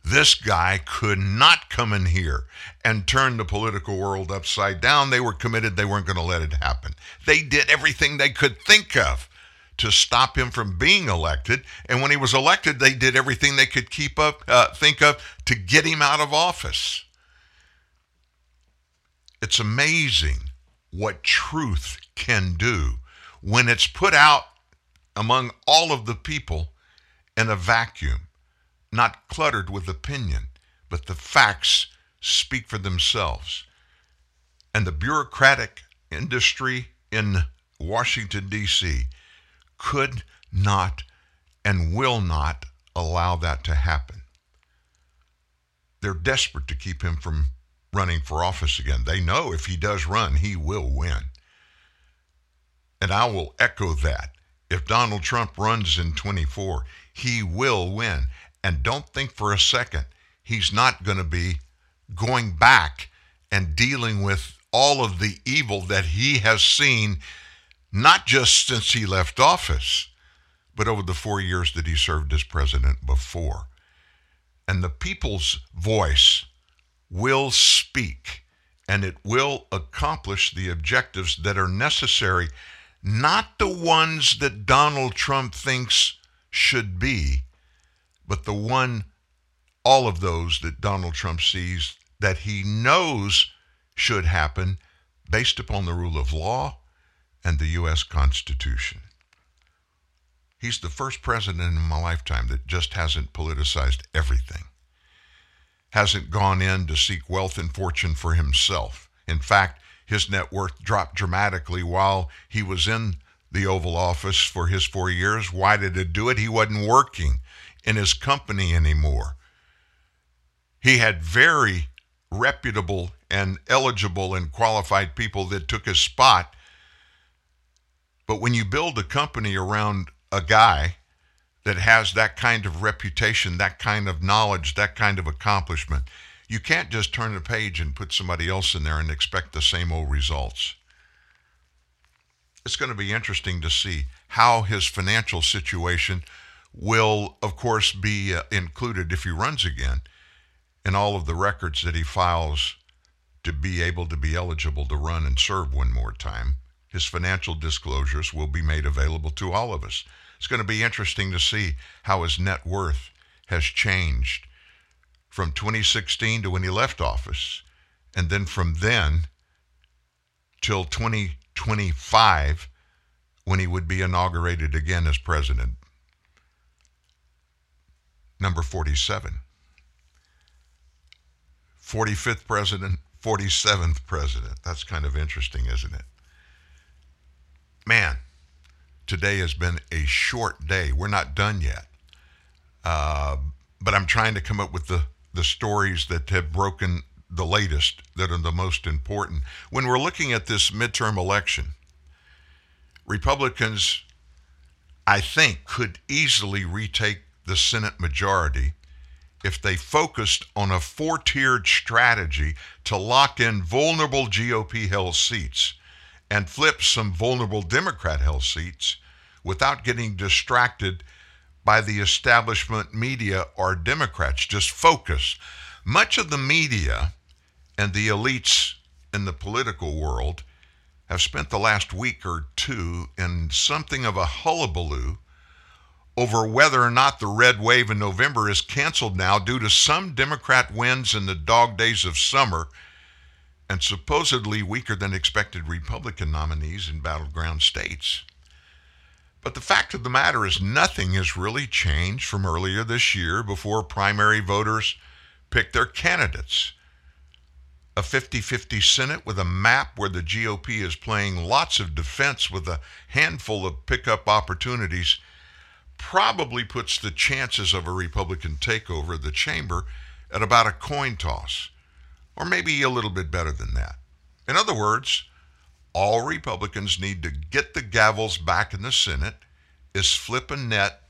This guy could not come in here and turn the political world upside down. They were committed, they weren't going to let it happen. They did everything they could think of to stop him from being elected. And when he was elected, they did everything they could keep up, uh, think of to get him out of office. It's amazing what truth can do when it's put out among all of the people in a vacuum, not cluttered with opinion, but the facts speak for themselves. And the bureaucratic industry in Washington, D.C. could not and will not allow that to happen. They're desperate to keep him from running for office again. They know if he does run, he will win. And I will echo that. If Donald Trump runs in 24, he will win. And don't think for a second he's not going to be going back and dealing with all of the evil that he has seen, not just since he left office, but over the four years that he served as president before. And the people's voice will speak and it will accomplish the objectives that are necessary, not the ones that Donald Trump thinks should be, but the one, all of those that Donald Trump sees that he knows should happen based upon the rule of law and the U.S. Constitution. He's the first president in my lifetime that just hasn't politicized everything, hasn't gone in to seek wealth and fortune for himself. In fact, his net worth dropped dramatically while he was in the Oval Office for his four years. Why did it do it? He wasn't working in his company anymore. He had very reputable and eligible and qualified people that took his spot. But when you build a company around a guy that has that kind of reputation, that kind of knowledge, that kind of accomplishment. You can't just turn the page and put somebody else in there and expect the same old results. It's going to be interesting to see how his financial situation will, of course, be uh, included if he runs again in all of the records that he files to be able to be eligible to run and serve one more time. His financial disclosures will be made available to all of us. It's going to be interesting to see how his net worth has changed from 2016 to when he left office, and then from then till 2025 when he would be inaugurated again as president. Number 47. 45th president, 47th president. That's kind of interesting, isn't it? Man, today has been a short day. We're not done yet. Uh, but I'm trying to come up with the, the stories that have broken the latest, that are the most important. When we're looking at this midterm election, Republicans, I think, could easily retake the Senate majority if they focused on a four tiered strategy to lock in vulnerable GOP held seats and flip some vulnerable Democrat held seats without getting distracted by the establishment media or Democrats. Just focus. Much of the media and the elites in the political world have spent the last week or two in something of a hullabaloo over whether or not the red wave in November is canceled now due to some Democrat wins in the dog days of summer and supposedly weaker than expected Republican nominees in battleground states. But the fact of the matter is, nothing has really changed from earlier this year before primary voters picked their candidates. A 50 50 Senate with a map where the GOP is playing lots of defense with a handful of pickup opportunities probably puts the chances of a Republican takeover of the chamber at about a coin toss, or maybe a little bit better than that. In other words, all Republicans need to get the gavels back in the Senate is flip a net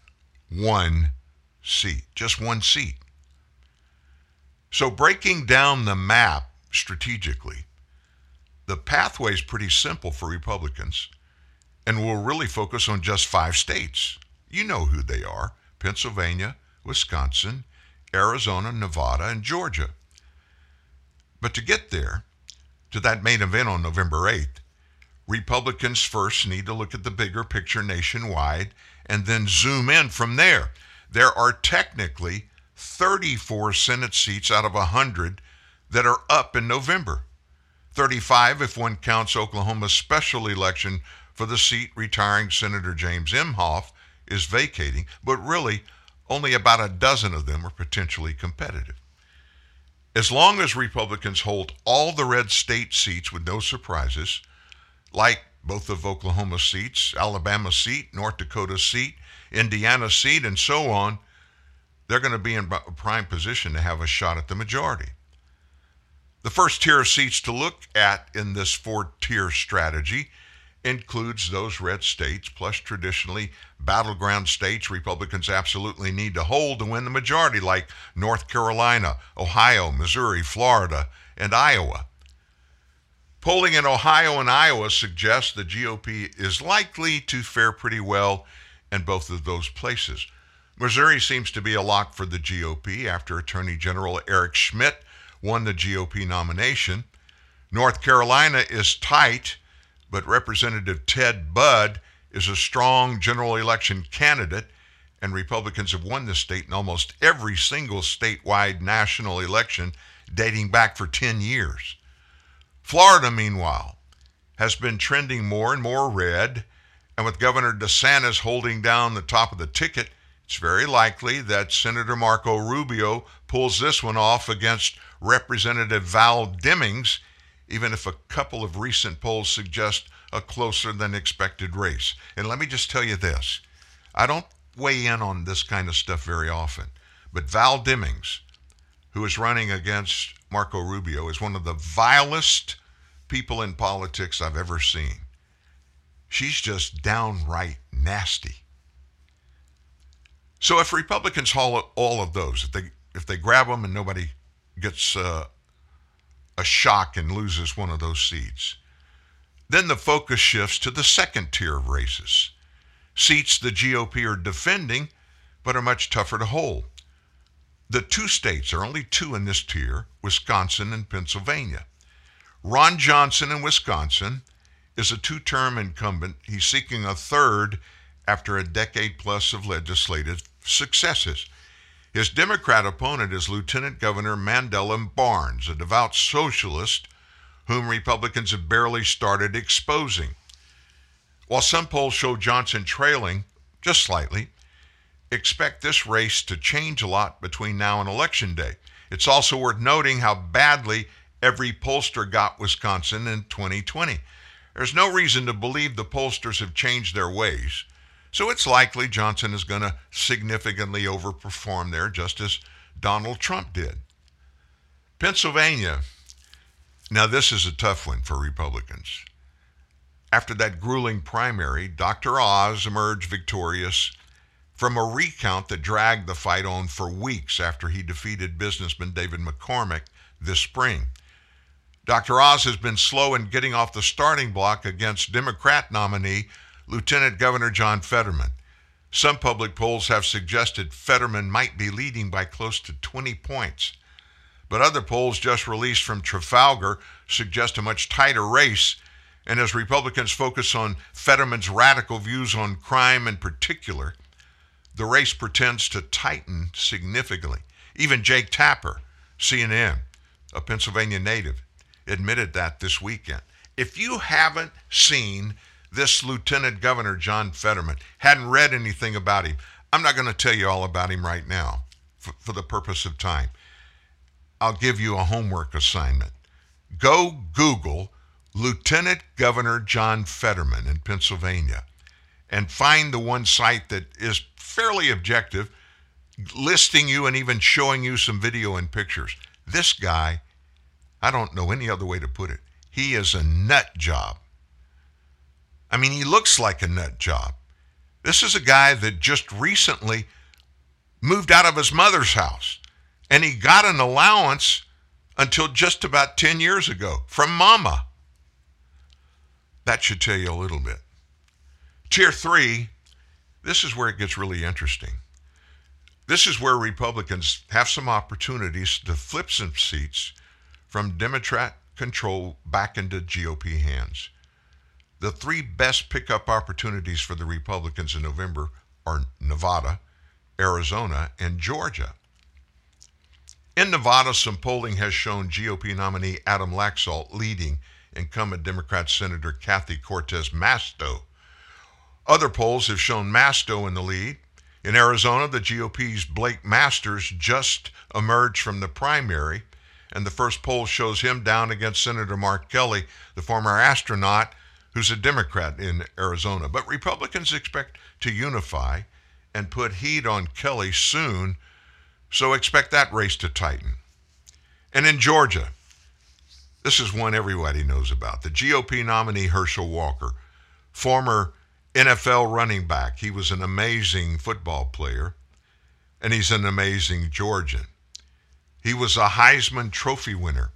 one seat, just one seat. So breaking down the map strategically, the pathway is pretty simple for Republicans and we'll really focus on just five states. You know who they are Pennsylvania, Wisconsin, Arizona, Nevada, and Georgia. But to get there, to that main event on November 8th, Republicans first need to look at the bigger picture nationwide and then zoom in from there. There are technically 34 Senate seats out of 100 that are up in November. 35 if one counts Oklahoma's special election for the seat retiring Senator James Inhofe is vacating, but really only about a dozen of them are potentially competitive. As long as Republicans hold all the red state seats with no surprises, like both of Oklahoma seats, Alabama seat, North Dakota seat, Indiana seat, and so on, they're going to be in a prime position to have a shot at the majority. The first tier of seats to look at in this four tier strategy includes those red states, plus traditionally battleground states Republicans absolutely need to hold to win the majority, like North Carolina, Ohio, Missouri, Florida, and Iowa. Polling in Ohio and Iowa suggests the GOP is likely to fare pretty well in both of those places. Missouri seems to be a lock for the GOP after Attorney General Eric Schmitt won the GOP nomination. North Carolina is tight but Representative Ted Budd is a strong general election candidate, and Republicans have won the state in almost every single statewide national election dating back for 10 years. Florida, meanwhile, has been trending more and more red, and with Governor DeSantis holding down the top of the ticket, it's very likely that Senator Marco Rubio pulls this one off against Representative Val Demings even if a couple of recent polls suggest a closer than expected race. And let me just tell you this I don't weigh in on this kind of stuff very often, but Val Demings, who is running against Marco Rubio, is one of the vilest people in politics I've ever seen. She's just downright nasty. So if Republicans haul all of those, if they if they grab them and nobody gets uh, a shock and loses one of those seats, then the focus shifts to the second tier of races, seats the GOP are defending but are much tougher to hold. The two states are only two in this tier Wisconsin and Pennsylvania. Ron Johnson in Wisconsin is a two term incumbent. He's seeking a third after a decade plus of legislative successes. His Democrat opponent is Lieutenant Governor Mandela Barnes, a devout socialist whom Republicans have barely started exposing. While some polls show Johnson trailing just slightly, expect this race to change a lot between now and Election Day. It's also worth noting how badly every pollster got Wisconsin in 2020. There's no reason to believe the pollsters have changed their ways. So it's likely Johnson is going to significantly overperform there, just as Donald Trump did. Pennsylvania. Now, this is a tough one for Republicans. After that grueling primary, Dr. Oz emerged victorious from a recount that dragged the fight on for weeks after he defeated businessman David McCormick this spring. Dr. Oz has been slow in getting off the starting block against Democrat nominee Lieutenant Governor John Fetterman. Some public polls have suggested Fetterman might be leading by close to 20 points. But other polls just released from Trafalgar suggest a much tighter race. And as Republicans focus on Fetterman's radical views on crime in particular, the race pretends to tighten significantly. Even Jake Tapper, CNN, a Pennsylvania native, admitted that this weekend. If you haven't seen this Lieutenant Governor John Fetterman, hadn't read anything about him, I'm not going to tell you all about him right now for, for the purpose of time. I'll give you a homework assignment. Go Google Lieutenant Governor John Fetterman in Pennsylvania and find the one site that is fairly objective, listing you and even showing you some video and pictures. This guy, I don't know any other way to put it, he is a nut job. I mean, he looks like a nut job. This is a guy that just recently moved out of his mother's house and he got an allowance until just about 10 years ago from mama. That should tell you a little bit. Tier three, this is where it gets really interesting. This is where Republicans have some opportunities to flip some seats from Democrat control back into GOP hands. The three best pickup opportunities for the Republicans in November are Nevada, Arizona, and Georgia. In Nevada, some polling has shown GOP nominee Adam Laxalt leading incumbent Democrat Senator Kathy Cortez Masto. Other polls have shown Masto in the lead. In Arizona, the GOP's Blake Masters just emerged from the primary, and the first poll shows him down against Senator Mark Kelly, the former astronaut who's a Democrat in Arizona. But Republicans expect to unify and put heat on Kelly soon, so expect that race to tighten. And in Georgia, this is one everybody knows about. The GOP nominee Herschel Walker, former NFL running back. He was an amazing football player, and he's an amazing Georgian. He was a Heisman Trophy winner,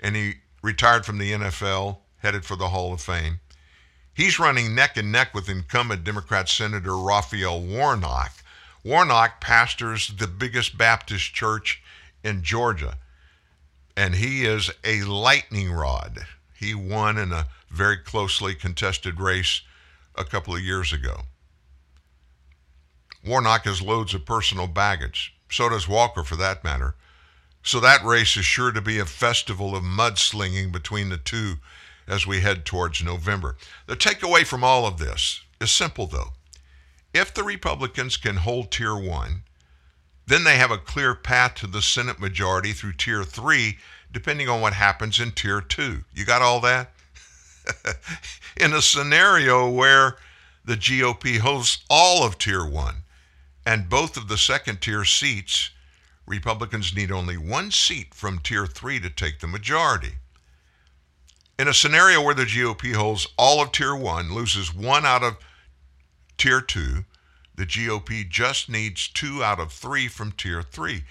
and he retired from the NFL, headed for the Hall of Fame. He's running neck and neck with incumbent Democrat Senator Raphael Warnock. Warnock pastors the biggest Baptist church in Georgia, and he is a lightning rod. He won in a very closely contested race a couple of years ago. Warnock has loads of personal baggage. So does Walker, for that matter. So that race is sure to be a festival of mudslinging between the two as we head towards November. The takeaway from all of this is simple, though. If the Republicans can hold Tier 1, then they have a clear path to the Senate majority through Tier 3, depending on what happens in Tier 2. You got all that? <laughs> in a scenario where the GOP holds all of Tier 1 and both of the second tier seats, Republicans need only one seat from Tier 3 to take the majority. In a scenario where the GOP holds all of Tier 1, loses one out of Tier 2, The GOP just needs two out of three from tier three.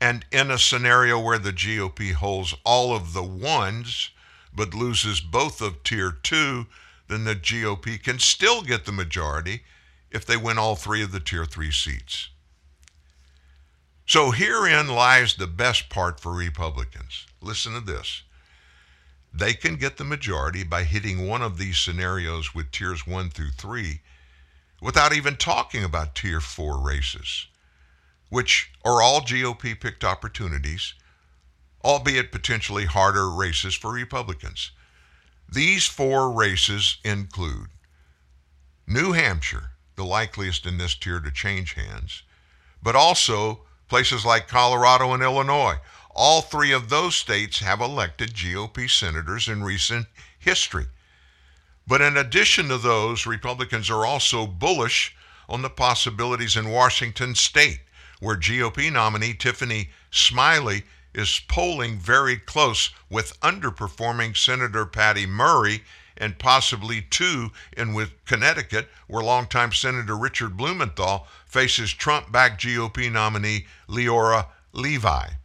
And in a scenario where the GOP holds all of the ones but loses both of tier two, then the GOP can still get the majority if they win all three of the tier three seats. So herein lies the best part for Republicans. Listen to this. They can get the majority by hitting one of these scenarios with tiers one through three without even talking about tier four races, which are all GOP picked opportunities, albeit potentially harder races for Republicans. These four races include New Hampshire, the likeliest in this tier to change hands, but also places like Colorado and Illinois. All three of those states have elected GOP senators in recent history. But in addition to those, Republicans are also bullish on the possibilities in Washington state, where GOP nominee Tiffany Smiley is polling very close with underperforming Senator Patty Murray and possibly two in Connecticut, where longtime Senator Richard Blumenthal faces Trump-backed GOP nominee Leora Levy.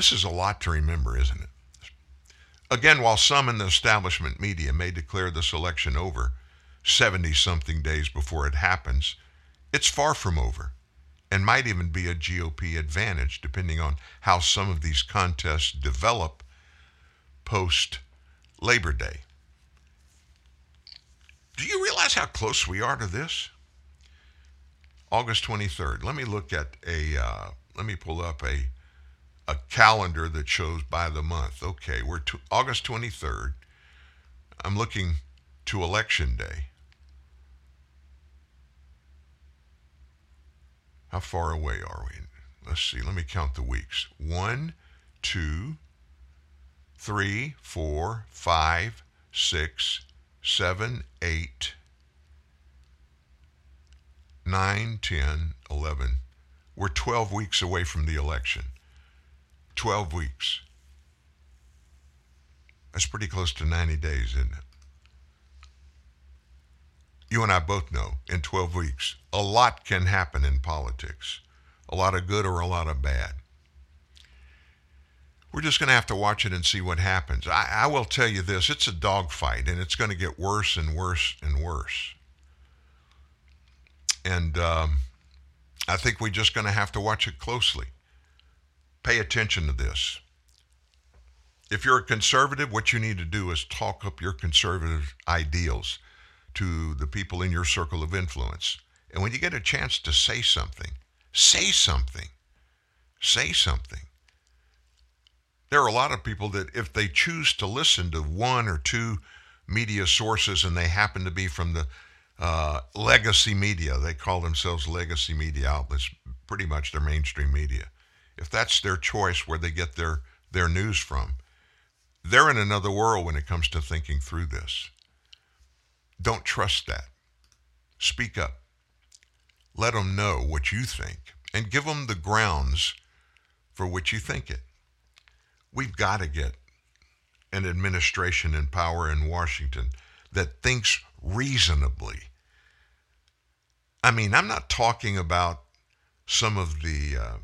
This is a lot to remember, isn't it? Again, while some in the establishment media may declare this election over 70 something days before it happens, it's far from over and might even be a GOP advantage depending on how some of these contests develop post Labor Day. Do you realize how close we are to this? August 23rd. Let me look at a, uh, let me pull up a, a calendar that shows by the month. Okay, we're to August 23rd. I'm looking to Election Day. How far away are we? Let's see. Let me count the weeks. One, two, three, four, five, six, seven, eight, nine, ten, eleven. We're 12 weeks away from the election. 12 weeks. That's pretty close to 90 days, isn't it? You and I both know in 12 weeks, a lot can happen in politics. A lot of good or a lot of bad. We're just going to have to watch it and see what happens. I, I will tell you this it's a dogfight, and it's going to get worse and worse and worse. And um, I think we're just going to have to watch it closely. Pay attention to this. If you're a conservative, what you need to do is talk up your conservative ideals to the people in your circle of influence. And when you get a chance to say something, say something. Say something. There are a lot of people that, if they choose to listen to one or two media sources and they happen to be from the uh, legacy media, they call themselves legacy media outlets, pretty much their mainstream media. If that's their choice where they get their, their news from, they're in another world when it comes to thinking through this. Don't trust that. Speak up. Let them know what you think and give them the grounds for which you think it. We've got to get an administration in power in Washington that thinks reasonably. I mean, I'm not talking about some of the, uh,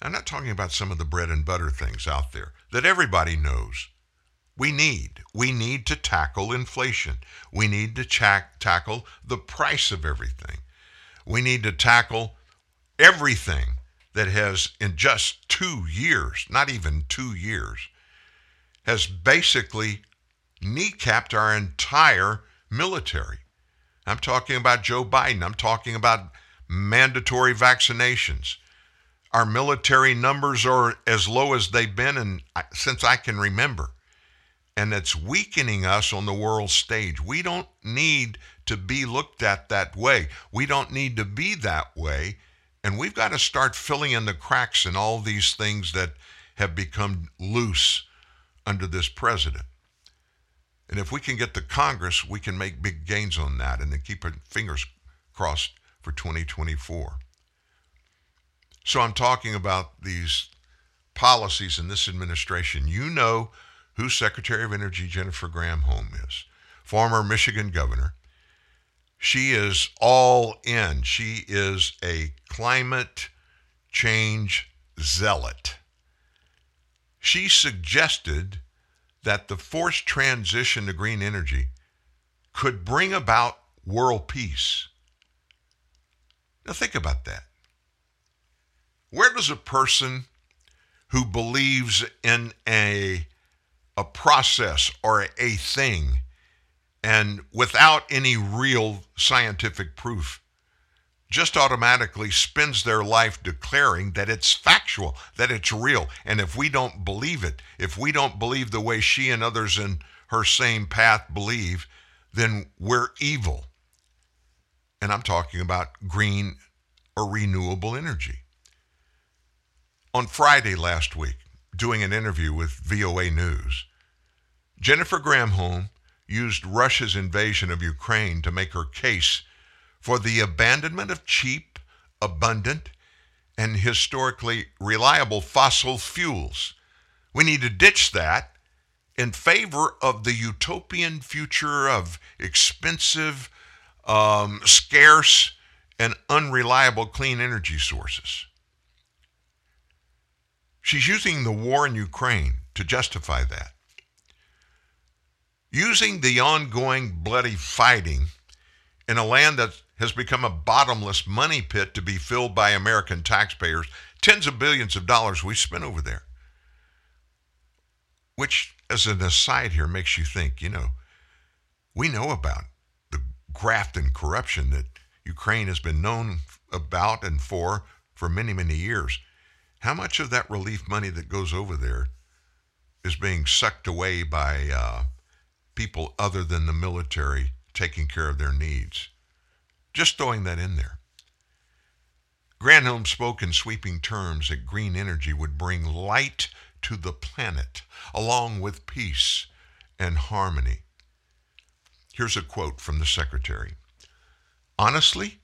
I'm not talking about some of the bread and butter things out there that everybody knows we need. We need to tackle inflation. We need to ch- tackle the price of everything. We need to tackle everything that has, in just two years, not even two years, has basically kneecapped our entire military. I'm talking about Joe Biden. I'm talking about mandatory vaccinations. Our military numbers are as low as they've been in, since I can remember and it's weakening us on the world stage. We don't need to be looked at that way. We don't need to be that way. And we've got to start filling in the cracks in all these things that have become loose under this president. And if we can get the Congress, we can make big gains on that and then keep our fingers crossed for 2024. So I'm talking about these policies in this administration. You know who Secretary of Energy Jennifer Graham Granholm is, former Michigan governor. She is all in. She is a climate change zealot. She suggested that the forced transition to green energy could bring about world peace. Now, think about that. Where does a person who believes in a, a process or a, thing and without any real scientific proof just automatically spends their life declaring that it's factual, that it's real. And if we don't believe it, if we don't believe the way she and others in her same path believe, then we're evil. And I'm talking about green or renewable energy. On Friday last week, doing an interview with VOA News, Jennifer Granholm used Russia's invasion of Ukraine to make her case for the abandonment of cheap, abundant, and historically reliable fossil fuels. We need to ditch that in favor of the utopian future of expensive, um, scarce, and unreliable clean energy sources. She's using the war in Ukraine to justify that. Using the ongoing bloody fighting in a land that has become a bottomless money pit to be filled by American taxpayers, tens of billions of dollars we spent over there. Which, as an aside here, makes you think, you know, we know about the graft and corruption that Ukraine has been known about and for for many, many years. How much of that relief money that goes over there is being sucked away by uh, people other than the military taking care of their needs? Just throwing that in there. Granholm spoke in sweeping terms that green energy would bring light to the planet, along with peace and harmony. Here's a quote from the secretary Honestly,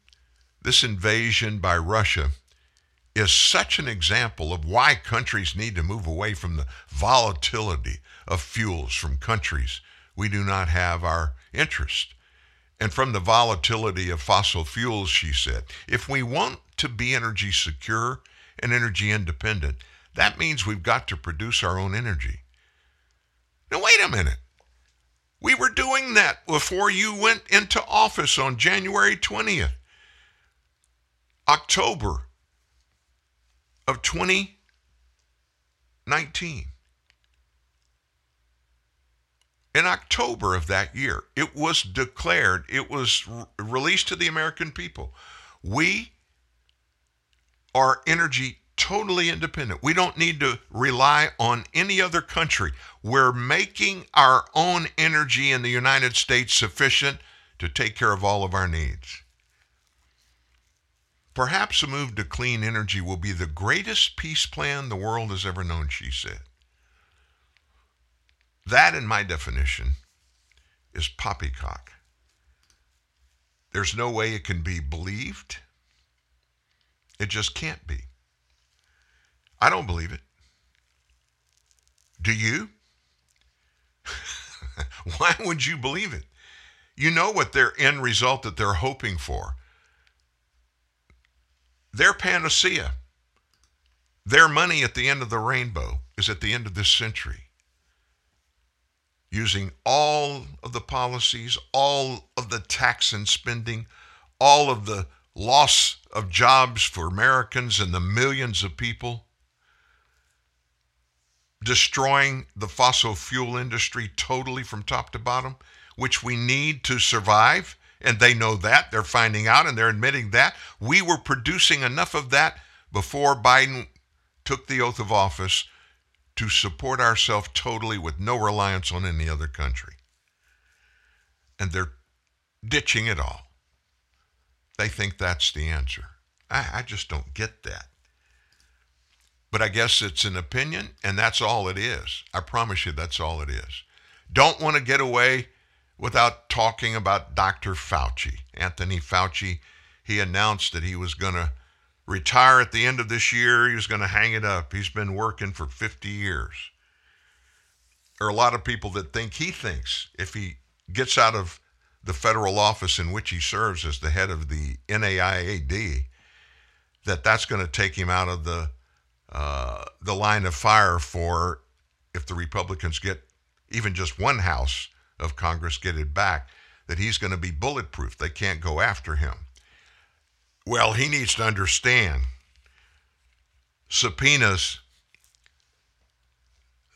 this invasion by Russia is such an example of why countries need to move away from the volatility of fuels from countries we do not have our interest and from the volatility of fossil fuels, she said. If we want to be energy secure and energy independent, that means we've got to produce our own energy. Now, wait a minute. We were doing that before you went into office on January 20th. October of 2019 in October of that year, it was declared, it was re- released to the American people. We are energy totally independent. We don't need to rely on any other country. We're making our own energy in the United States sufficient to take care of all of our needs. Perhaps a move to clean energy will be the greatest peace plan the world has ever known, she said. That, in my definition, is poppycock. There's no way it can be believed. It just can't be. I don't believe it. Do you? <laughs> Why would you believe it? You know what their end result that they're hoping for. Their panacea, their money at the end of the rainbow is at the end of this century using all of the policies, all of the tax and spending, all of the loss of jobs for Americans and the millions of people, destroying the fossil fuel industry totally from top to bottom, which we need to survive. And they know that. They're finding out and they're admitting that. We were producing enough of that before Biden took the oath of office to support ourselves totally with no reliance on any other country. And they're ditching it all. They think that's the answer. I, I just don't get that. But I guess it's an opinion, and that's all it is. I promise you, that's all it is. Don't want to get away without talking about Dr. Fauci. Anthony Fauci, he announced that he was going to retire at the end of this year. He was going to hang it up. He's been working for 50 years. There are a lot of people that think he thinks if he gets out of the federal office in which he serves as the head of the NAIAD, that that's going to take him out of the uh, the line of fire for if the Republicans get even just one house of Congress get it back, that he's going to be bulletproof. They can't go after him. Well, he needs to understand subpoenas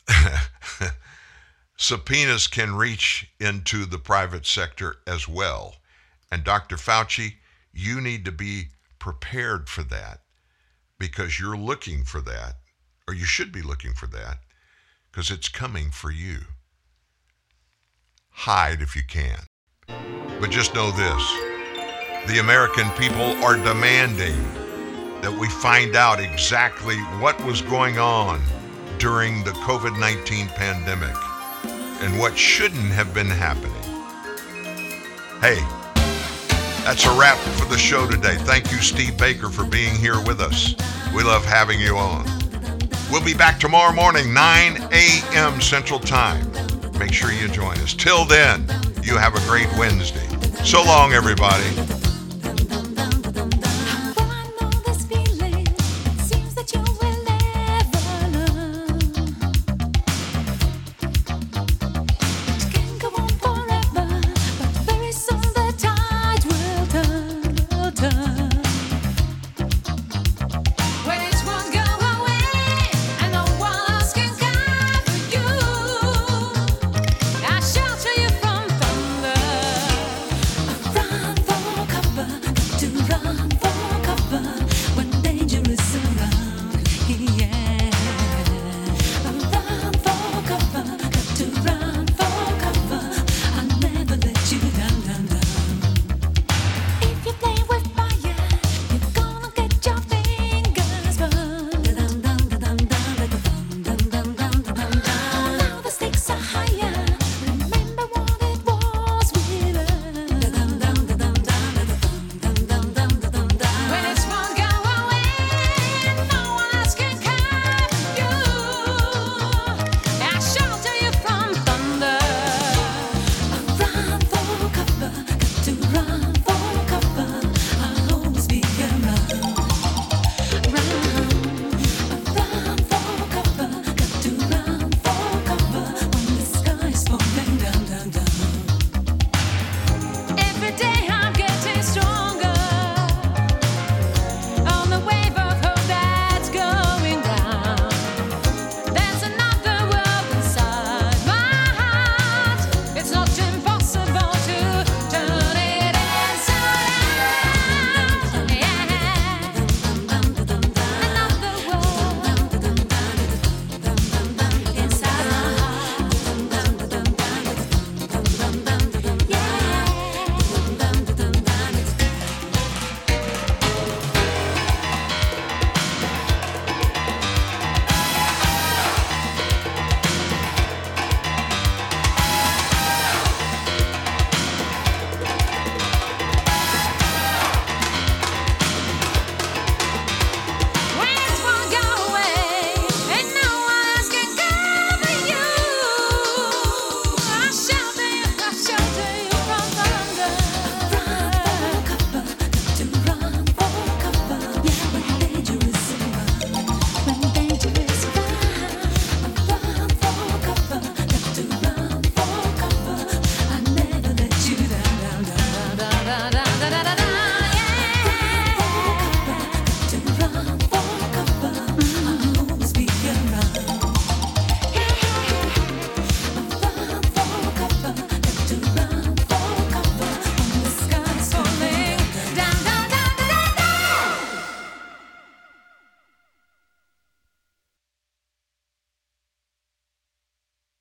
<laughs> subpoenas can reach into the private sector as well. And Dr. Fauci, you need to be prepared for that because you're looking for that, or you should be looking for that, because it's coming for you. Hide if you can. But just know this the American people are demanding that we find out exactly what was going on during the COVID 19 pandemic and what shouldn't have been happening. Hey, that's a wrap for the show today. Thank you, Steve Baker, for being here with us. We love having you on. We'll be back tomorrow morning, 9 a.m. Central Time. Make sure you join us. Till then, you have a great Wednesday. So long, everybody.